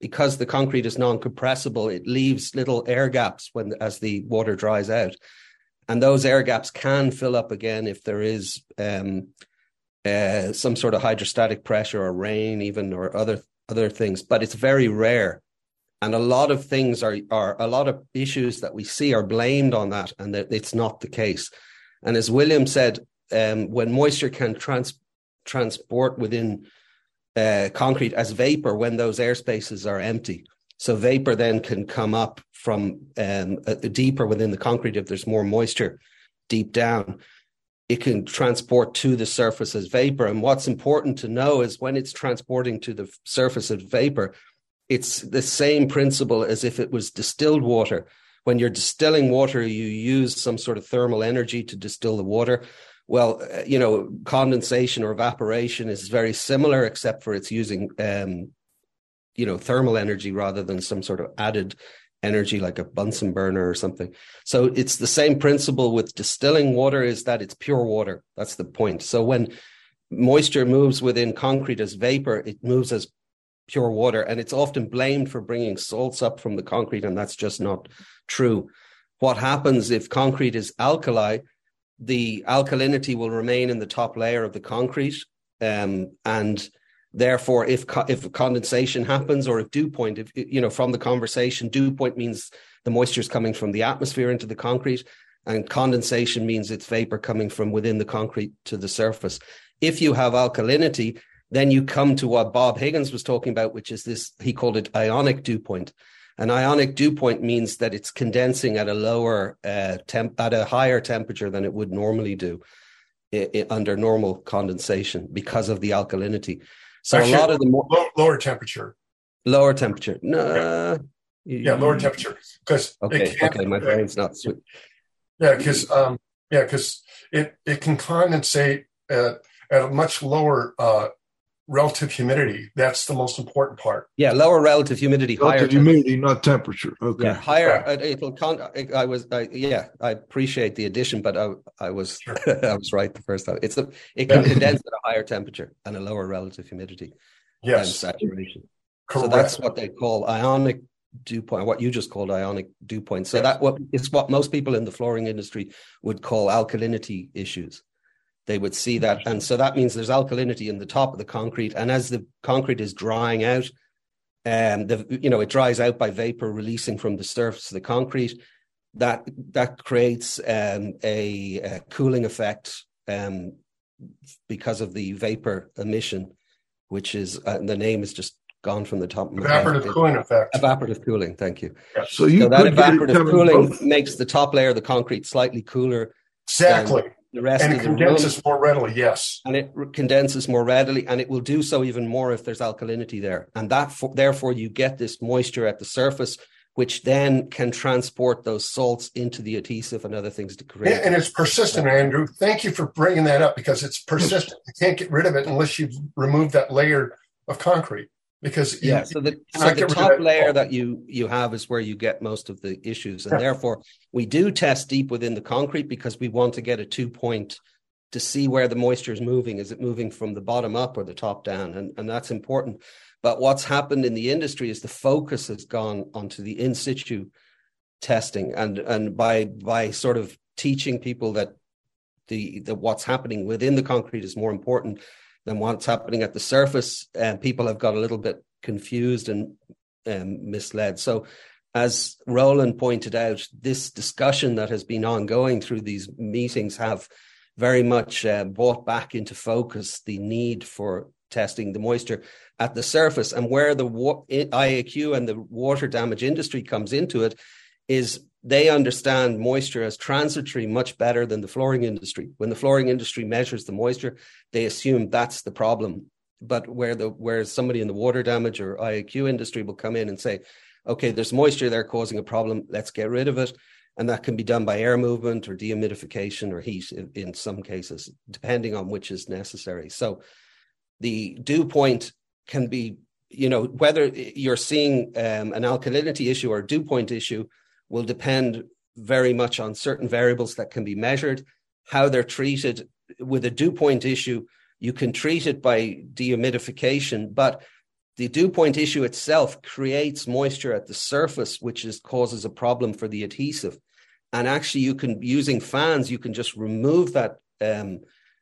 because the concrete is non-compressible, it leaves little air gaps when as the water dries out, and those air gaps can fill up again if there is um, uh, some sort of hydrostatic pressure or rain, even or other other things. But it's very rare, and a lot of things are are a lot of issues that we see are blamed on that, and that it's not the case. And as William said, um, when moisture can trans- transport within uh, concrete as vapor when those air spaces are empty. So vapor then can come up from um, uh, deeper within the concrete if there's more moisture deep down. It can transport to the surface as vapor. And what's important to know is when it's transporting to the surface as vapor, it's the same principle as if it was distilled water. When you're distilling water, you use some sort of thermal energy to distill the water. Well, uh, you know, condensation or evaporation is very similar, except for it's using, um, you know, thermal energy rather than some sort of added energy like a Bunsen burner or something. So it's the same principle with distilling water is that it's pure water. That's the point. So when moisture moves within concrete as vapor, it moves as pure water. And it's often blamed for bringing salts up from the concrete, and that's just not true. What happens if concrete is alkali? the alkalinity will remain in the top layer of the concrete, um, and therefore, if if condensation happens or if dew point, if you know from the conversation, dew point means the moisture is coming from the atmosphere into the concrete, and condensation means it's vapor coming from within the concrete to the surface. If you have alkalinity, then you come to what Bob Higgins was talking about, which is this, he called it ionic dew point. An ionic dew point means that it's condensing at a lower uh, temp, at a higher temperature than it would normally do I- I- under normal condensation because of the alkalinity. So Actually, a lot of the more low, lower temperature. lower temperature. No, uh, Yeah, lower temperature because Okay, okay, my brain's not sweet. Yeah, because um, yeah, because it it can condensate at at a much lower uh, relative humidity. That's the most important part. Yeah, lower relative humidity, higher Relative temperature. humidity, not temperature. Okay. Yeah, higher. uh, It'll con- I- I was. I, yeah, I appreciate the addition, but I, I was. Sure. I was right the first time. It's a. It can Yeah. condense at a higher temperature and a lower relative humidity than Yes, saturation. correct. So that's what they call ionic dew point. What you just called ionic dew point. So Yes. that it's what most people in the flooring industry would call alkalinity issues. They would see that, and so that means there's alkalinity in the top of the concrete, and as the concrete is drying out, um, the you know it dries out by vapor releasing from the surface of the concrete. That that creates um, a, a cooling effect um, because of the vapor emission, which is uh, the name is just gone from the top of my head. evaporative cooling effect. Evaporative cooling. Thank you. Yeah. So you so that could get it evaporative cooling both- makes the top layer of the concrete slightly cooler. Exactly, The rest and of it the room, condenses more readily. Yes, and it condenses more readily, and it will do so even more if there's alkalinity there, and that for, therefore you get this moisture at the surface, which then can transport those salts into the adhesive and other things to create. and, and it's persistent. Andrew, thank you for bringing that up because it's persistent. You can't get rid of it unless you've removed that layer of concrete. Because you- yeah so the, so the top layer that you you have is where you get most of the issues and Yeah. therefore we do test deep within the concrete because we want to get a two point to see where the moisture is moving. Is it moving from the bottom up or the top down? And and that's important. But what's happened in the industry is the focus has gone onto the in situ testing. And and by by sort of teaching people that the, the what's happening within the concrete is more important than what's happening at the surface. And people have got a little bit confused and um, misled. So, as Roland pointed out, this discussion that has been ongoing through these meetings have very much uh, brought back into focus the need for testing the moisture at the surface and where the wa- IAQ and the water damage industry comes into it is they understand moisture as transitory much better than the flooring industry. When the flooring industry measures the moisture, they assume that's the problem. But where the where somebody in the water damage or IAQ industry will come in and say, okay, there's moisture there causing a problem, let's get rid of it. And that can be done by air movement or dehumidification or heat in, in some cases, depending on which is necessary. So the dew point can be, you know, whether you're seeing um, an alkalinity issue or dew point issue will depend very much on certain variables that can be measured, how they're treated. With a dew point issue, you can treat it by dehumidification, but the dew point issue itself creates moisture at the surface, which is, causes a problem for the adhesive. And actually, you can using fans, you can just remove that um,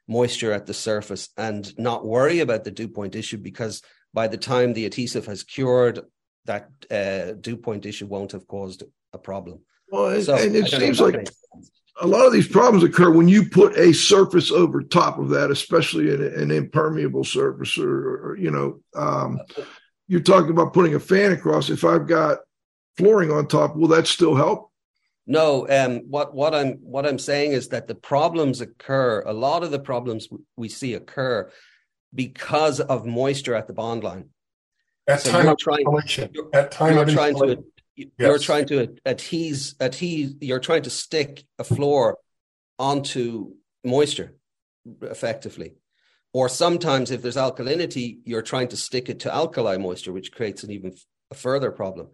moisture at the surface and not worry about the dew point issue because by the time the adhesive has cured, that uh, dew point issue won't have caused a problem. Well, and, So, and it seems like a lot of these problems occur when you put a surface over top of that, especially an, an impermeable surface, or, or you know, um, you're talking about putting a fan across. If I've got flooring on top, will that still help? No, um, what what I'm what I'm saying is that the problems occur. A lot of the problems we see occur because of moisture at the bond line. At So time you're of trying- installation, at time You're of trying installation. to you're Yes. trying to adhese adhese. You're trying to stick a floor onto moisture effectively. Or sometimes, if there's alkalinity, you're trying to stick it to alkali moisture, which creates an even a further problem.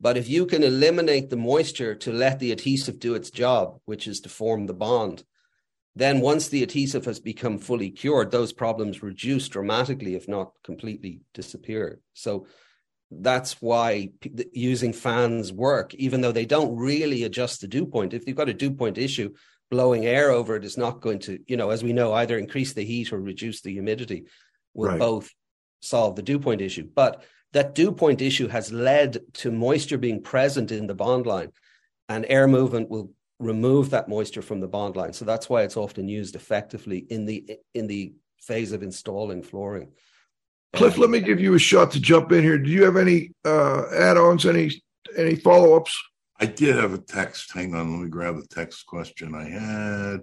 But if you can eliminate the moisture to let the adhesive do its job, which is to form the bond, then once the adhesive has become fully cured, those problems reduce dramatically, if not completely disappear. So that's why using fans work, even though they don't really adjust the dew point. If you've got a dew point issue, blowing air over it is not going to, you know, as we know, either increase the heat or reduce the humidity will Right. both solve the dew point issue. But that dew point issue has led to moisture being present in the bond line, and air movement will remove that moisture from the bond line. So that's why it's often used effectively in the in the phase of installing flooring. Cliff, let me give you a shot to jump in here. Do you have any uh, add-ons, any any follow-ups? I did have a text. Hang on, let me grab the text question I had.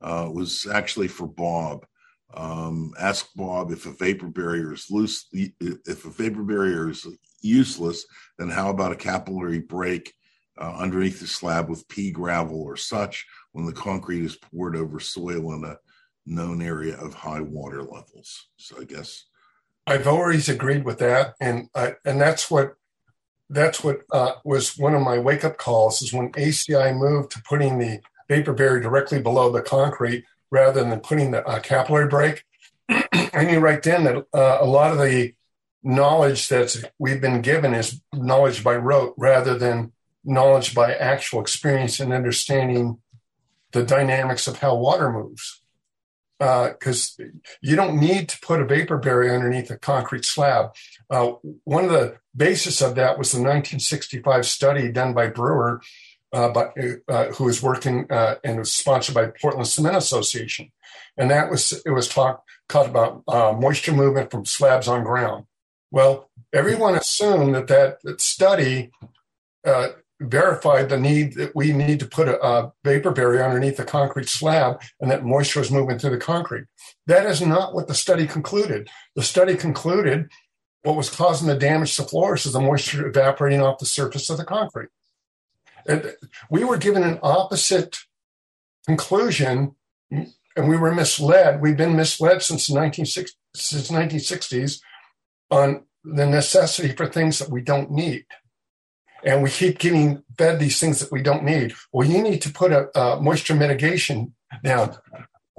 Uh, it was actually for Bob. Um, ask Bob if a vapor barrier is loose. If a vapor barrier is useless, then how about a capillary break uh, underneath the slab with pea gravel or such when the concrete is poured over soil in a known area of high water levels? So I guess I've always agreed with that, and and that's what that's what uh, was one of my wake up calls is when ACI moved to putting the vapor barrier directly below the concrete rather than putting the uh, capillary break. I knew right then that uh, a lot of the knowledge that we've been given is knowledge by rote rather than knowledge by actual experience and understanding the dynamics of how water moves. Because uh, you don't need to put a vapor barrier underneath a concrete slab. Uh, one of the basis of that was the 1965 study done by Brewer uh, but, uh, who was working uh, and was sponsored by Portland Cement Association, and that was it was talk talked about uh, moisture movement from slabs on ground. Well, everyone assumed that that, that study uh, verified the need that we need to put a, a vapor barrier underneath the concrete slab, and that moisture is moving through the concrete. That is not what the study concluded. The study concluded what was causing the damage to floors is the moisture evaporating off the surface of the concrete. And we were given an opposite conclusion and we were misled. We've been misled since the 1960s, since 1960s on the necessity for things that we don't need. And we keep getting fed these things that we don't need. Well, you need to put a, a moisture mitigation down.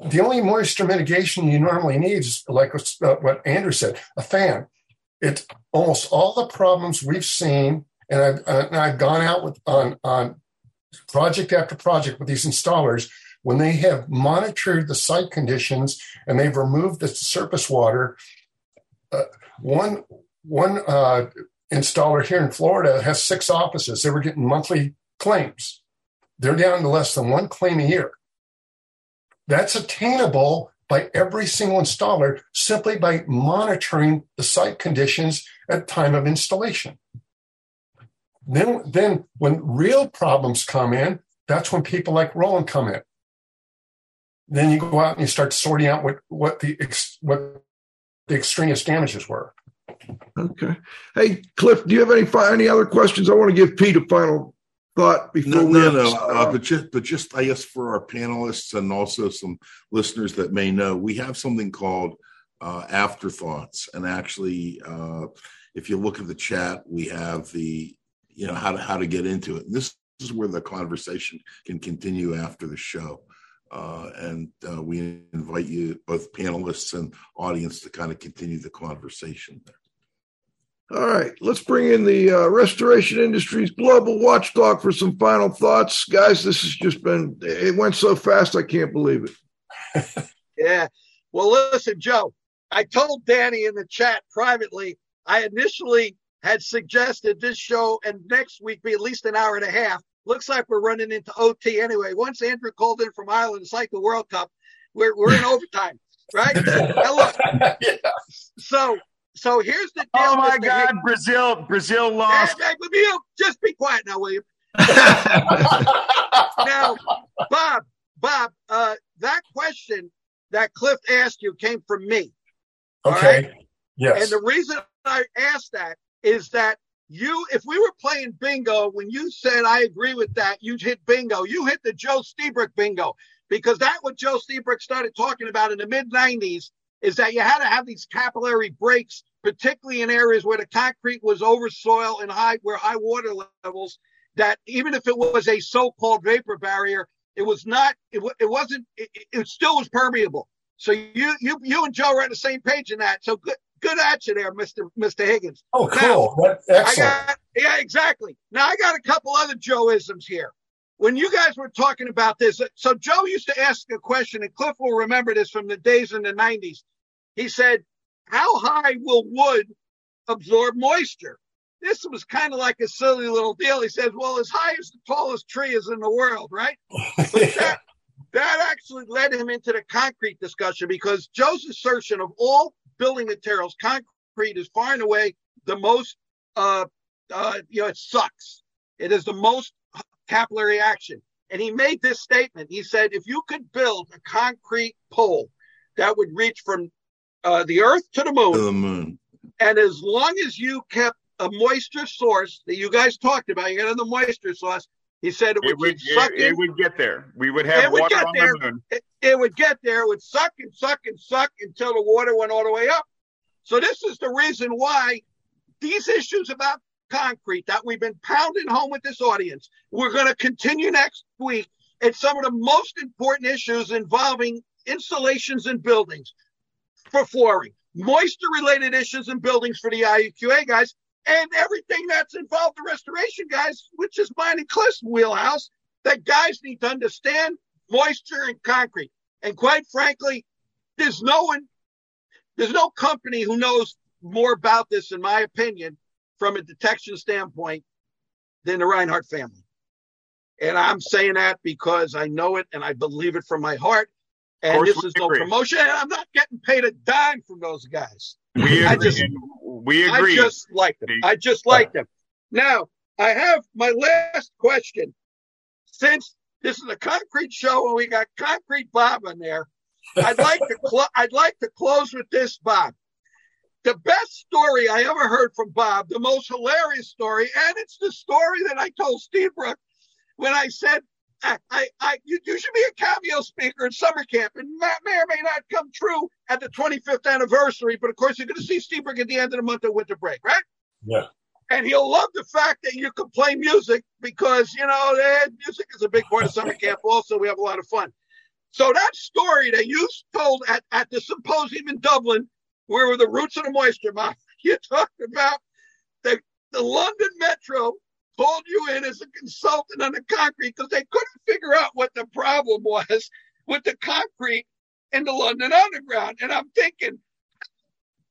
The only moisture mitigation you normally need is like what Andrew said, a fan. It's almost all the problems we've seen and I've, uh, and I've gone out with on, on project after project with these installers when they have monitored the site conditions and they've removed the surface water. Uh, one one uh, installer here in Florida has six offices. They were getting monthly claims. They're down to less than one claim a year. That's attainable by every single installer simply by monitoring the site conditions at time of installation. Then, then when real problems come in, that's when people like Roland come in. Then you go out and you start sorting out what what the what the extraneous damages were. Okay. Hey, Cliff, do you have any any other questions? I want to give Pete a final thought before no, we no, no. Uh, but just but just I guess for our panelists and also some listeners that may know, we have something called uh, afterthoughts, and actually, uh, if you look at the chat, we have the you know how to how to get into it. And this is where the conversation can continue after the show. Uh, and uh, we invite you, both panelists and audience, to kind of continue the conversation there. All right, let's bring in the uh, restoration industry's global watchdog for some final thoughts, guys. This has just been it went so fast, I can't believe it. yeah. Well, listen, Joe. I told Danny in the chat privately. I initially had suggested this show and next week be at least an hour and a half. Looks like we're running into OT anyway. Once Andrew called in from Ireland, it's like the World Cup. We're we're in overtime, right? now look, yeah. so so here's the deal. Oh my Mr. God, Higgins. Brazil Brazil lost. Hey, hey, just be quiet now, William. now, Bob, Bob, uh, that question that Cliff asked you came from me. Okay. Right? Yes. And the reason I asked that is that you, if we were playing bingo, when you said I agree with that, you hit bingo. You hit the Joe Lstiburek bingo because that what Joe Lstiburek started talking about in the mid 90s is that you had to have these capillary breaks, particularly in areas where the concrete was over soil and high, where high water levels. That even if it was a so-called vapor barrier, it was not. It, it wasn't. It, it still was permeable. So you you you and Joe are on the same page in that. So good good at you there, Mister Mister Higgins. Oh, cool. Now, excellent. Got, yeah, exactly. Now I got a couple other Joeisms here. When you guys were talking about this, so Joe used to ask a question, and Cliff will remember this from the days in the '90s. He said, "How high will wood absorb moisture?" This was kind of like a silly little deal. He says, "Well, as high as the tallest tree is in the world, right?" But that, that actually led him into the concrete discussion because Joe's assertion of all building materials, concrete is far and away the most, uh, uh, you know, it sucks. It is the most capillary action. And he made this statement. He said, if you could build a concrete pole that would reach from uh, the earth to the moon, To the moon. and as long as you kept a moisture source that you guys talked about, you got the moisture source, he said it would, It would, keep sucking. it, it would get there. We would have It would water get on there. the moon. it, it would get there, it would suck and suck and suck until the water went all the way up. So this is the reason why these issues about concrete that we've been pounding home with this audience, we're going to continue next week. It's some of the most important issues involving installations in buildings for flooring, moisture related issues in buildings for the IAQ guys, and everything that's involved the restoration guys, which is mine and Cliff's wheelhouse, that guys need to understand moisture and concrete. And quite frankly, there's no one, there's no company who knows more about this, in my opinion, from a detection standpoint, than the Reinhardt family. And I'm saying that because I know it and I believe it from my heart. And this is no agree. promotion. And I'm not getting paid a dime from those guys. We I agree. just- we agree. I just like them. I just like them. Now, I have my last question. Since this is a concrete show and we got concrete Bob in there, I'd like to clo- I'd like to close with this, Bob. The best story I ever heard from Bob, the most hilarious story, and it's the story that I told Steve Brook when I said I, I, I you, you should be a cameo speaker in summer camp, and that may or may not come true at the 25th anniversary. But of course, you're going to see Steve Brook at the end of the month of winter break, right? Yeah. And he'll love the fact that you can play music because you know eh, music is a big part of summer camp. Also, we have a lot of fun. So that story that you told at, at the symposium in Dublin, where were the roots of the moisture, Mom, you talked about the the London Metro called you in as a consultant on the concrete because they couldn't figure out what the problem was with the concrete in the London Underground. And I'm thinking,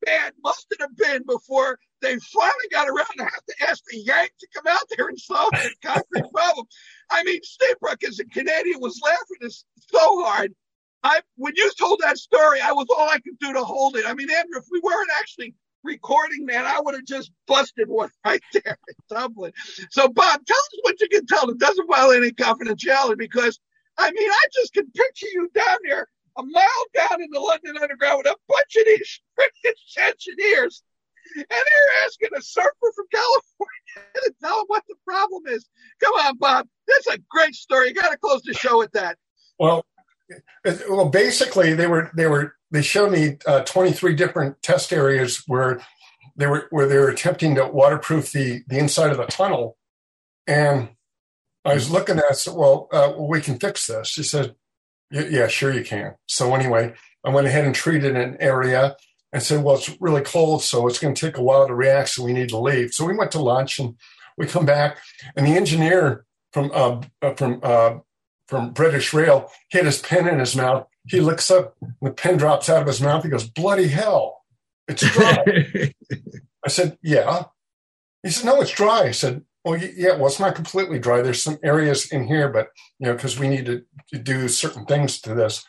bad must it have been before they finally got around to have to ask the Yank to come out there and solve the concrete problem. I mean, Steenbrook as a Canadian was laughing so hard. I when you told that story, I was all I could do to hold it. I mean, Andrew, if we weren't actually recording that, I would have just busted one right there in Dublin. So, Bob, tell us what you can tell that doesn't violate any confidentiality because I mean, I just can picture you down there a mile down in the London Underground with a bunch of these freaking engineers. And they're asking a surfer from California to tell them what the problem is. Come on, Bob. That's a great story. You got to close the show with that. Well, well, basically, they were they were they showed me uh, 23 different test areas where they were where they were attempting to waterproof the the inside of the tunnel, and I was looking at it, said, well, uh, we can fix this. She said, yeah, sure you can. So anyway, I went ahead and treated an area and said, well, it's really cold, so it's going to take a while to react, so we need to leave. So we went to lunch and we come back, and the engineer from uh, uh, from uh, from British Rail hit his pen in his mouth. He looks up, the pen drops out of his mouth. He goes, "Bloody hell, it's dry." I said, "Yeah." He said, "No, it's dry." I said, "Well, yeah. Well, it's not completely dry. There's some areas in here, but you know, because we need to, to do certain things to this."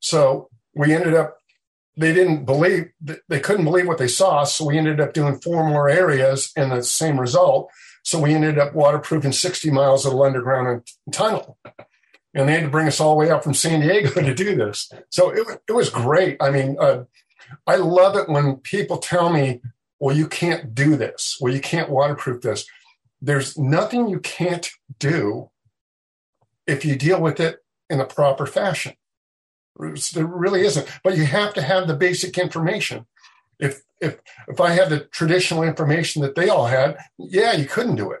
So we ended up. They didn't believe. They couldn't believe what they saw. So we ended up doing four more areas, and the same result. So we ended up waterproofing 60 miles of underground tunnel and they had to bring us all the way up from San Diego to do this. So it, it was great. I mean, uh, I love it when people tell me, well, you can't do this. Well, you can't waterproof this. There's nothing you can't do if you deal with it in a proper fashion. There really isn't. But you have to have the basic information. If if if I had the traditional information that they all had, yeah, you couldn't do it.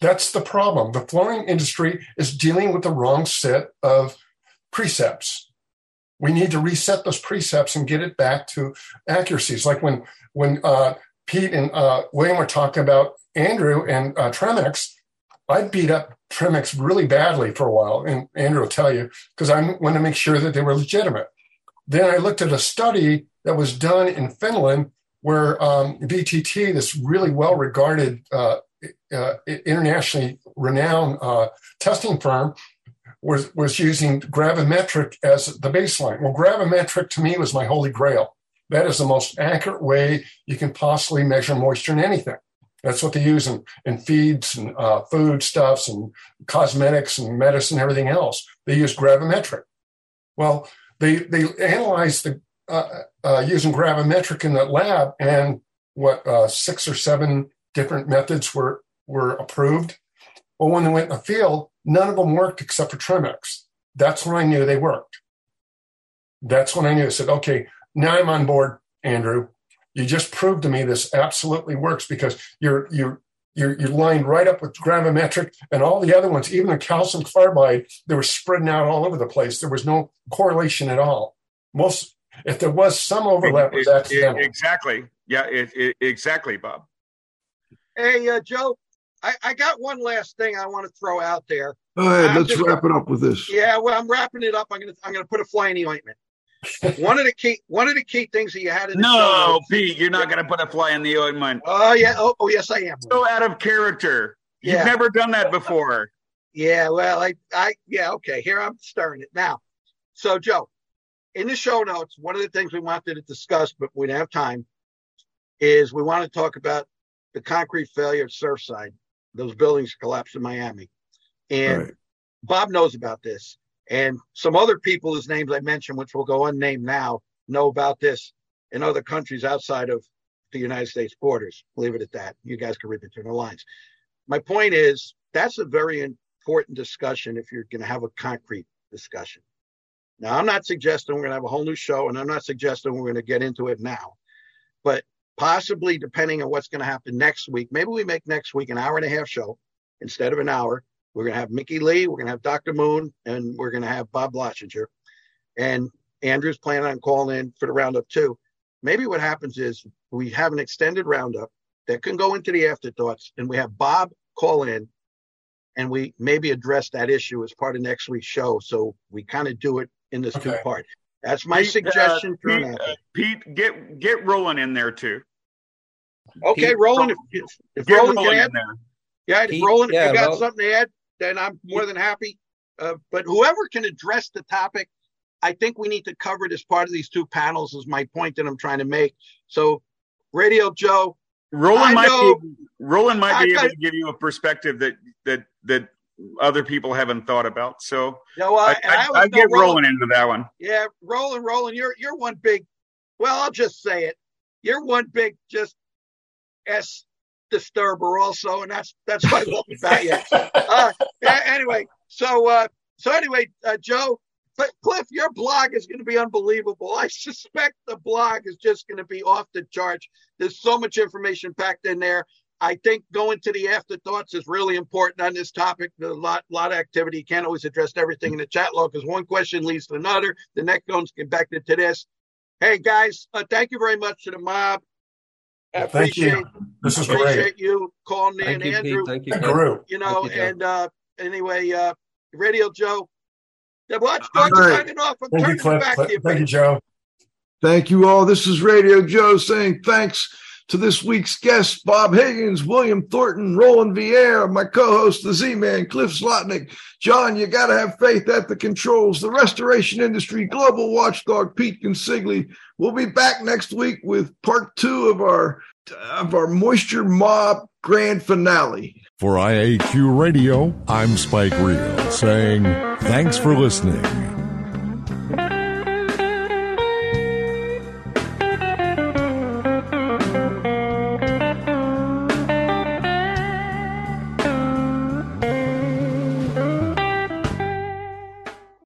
That's the problem. The flooring industry is dealing with the wrong set of precepts. We need to reset those precepts and get it back to accuracies. Like when when uh, Pete and uh, William were talking about Andrew and uh, Tremex, I beat up Tremex really badly for a while, and Andrew will tell you because I wanted to make sure that they were legitimate. Then I looked at a study that was done in Finland where um, VTT, this really well regarded uh, uh, internationally renowned uh, testing firm was was using gravimetric as the baseline. Well, gravimetric to me was my holy grail. That is the most accurate way you can possibly measure moisture in anything. That's what they use in, in feeds and uh, food stuffs and cosmetics and medicine, and everything else. They use gravimetric. Well, they they analyzed the uh, uh, using gravimetric in the lab, and what uh, six or seven different methods were were approved. But when they went in the field, none of them worked except for Tremex. That's when I knew they worked. That's when I knew. I said, okay, now I'm on board, Andrew. You just proved to me this absolutely works because you're you're you're, you're lined right up with gravimetric and all the other ones, even the calcium carbide, they were spreading out all over the place. There was no correlation at all. Most, if there was some overlap, it was accidental. exactly. Yeah, it, it, exactly, Bob. Hey, uh, Joe, I, I, got one last thing I want to throw out there. Go ahead, let's wrap it up with this. Yeah, well, I'm wrapping it up. I'm gonna I'm gonna put a fly in the ointment. one of the key one of the key things that you had in the no, Pete, you're not going to put a fly in the ointment. Oh yeah, oh, oh yes, I am. So out of character. You've never done that before. Yeah, well, I, I, yeah, okay. Here I'm stirring it now. So, Joe, in the show notes, one of the things we wanted to discuss, but we don't have time, is we want to talk about the concrete failure at Surfside. Those buildings collapsed in Miami, and right. Bob knows about this. And some other people whose names I mentioned, which will go unnamed now, know about this in other countries outside of the United States borders. Leave it at that. You guys can read between the lines. My point is that's a very important discussion if you're going to have a concrete discussion. Now, I'm not suggesting we're going to have a whole new show, and I'm not suggesting we're going to get into it now. But possibly, depending on what's going to happen next week, maybe we make next week an hour and a half show instead of an hour we're going to have Mickey Lee. We're going to have Dr. Moon, and we're going to have Bob Lochinger. And Andrew's planning on calling in for the roundup too. Maybe what happens is we have an extended roundup that can go into the afterthoughts, and we have Bob call in, and we maybe address that issue as part of next week's show. So we kind of do it in this okay. two part. That's my Pete, suggestion. Uh, Pete, uh, Pete, get get Roland in there too. Okay, Pete, Roland. If, if Roland, Roland can add, yeah, if Pete, Roland, yeah, if you got well, something to add, then I'm more than happy. Uh, but whoever can address the topic, I think we need to cover it as part of these two panels. Is my point that I'm trying to make. So, Radio Joe, Roland might know, be Roland might be able to give you a perspective that that that other people haven't thought about. So, you know, I, I, I, I get rolling into that one. Yeah, rolling, rolling. you're you're one big. Well, I'll just say it. You're one big just s disturber also, and that's that's why I love about you. Uh, anyway, so uh, so anyway, uh, Joe, Cliff, your blog is going to be unbelievable. I suspect the blog is just going to be off the charts. There's so much information packed in there. I think going to the afterthoughts is really important on this topic. There's a lot, lot of activity. You can't always address everything in the chat log because one question leads to another. The next one's get back to this. Hey guys, uh, thank you very much to the mob. I Thank you. This is appreciate great. you calling in, Thank Andrew. You, Thank you, Andrew. You know, you, and uh, anyway, uh, Radio Joe. Watch Doug right. signing off. I'm Thank you, Cliff. back to you. Thank you, Joe. Thank you all. This is Radio Joe saying thanks to this week's guests, Bob Higgins, William Thornton, Roland Vieira, my co-host, the Z-Man, Cliff Zlotnik. John, you got to have faith at the controls, the restoration industry, global watchdog, Pete Consigli. We'll be back next week with part two of our, of our Moisture Mob grand finale. For IAQ Radio, I'm Spike Reel saying thanks for listening.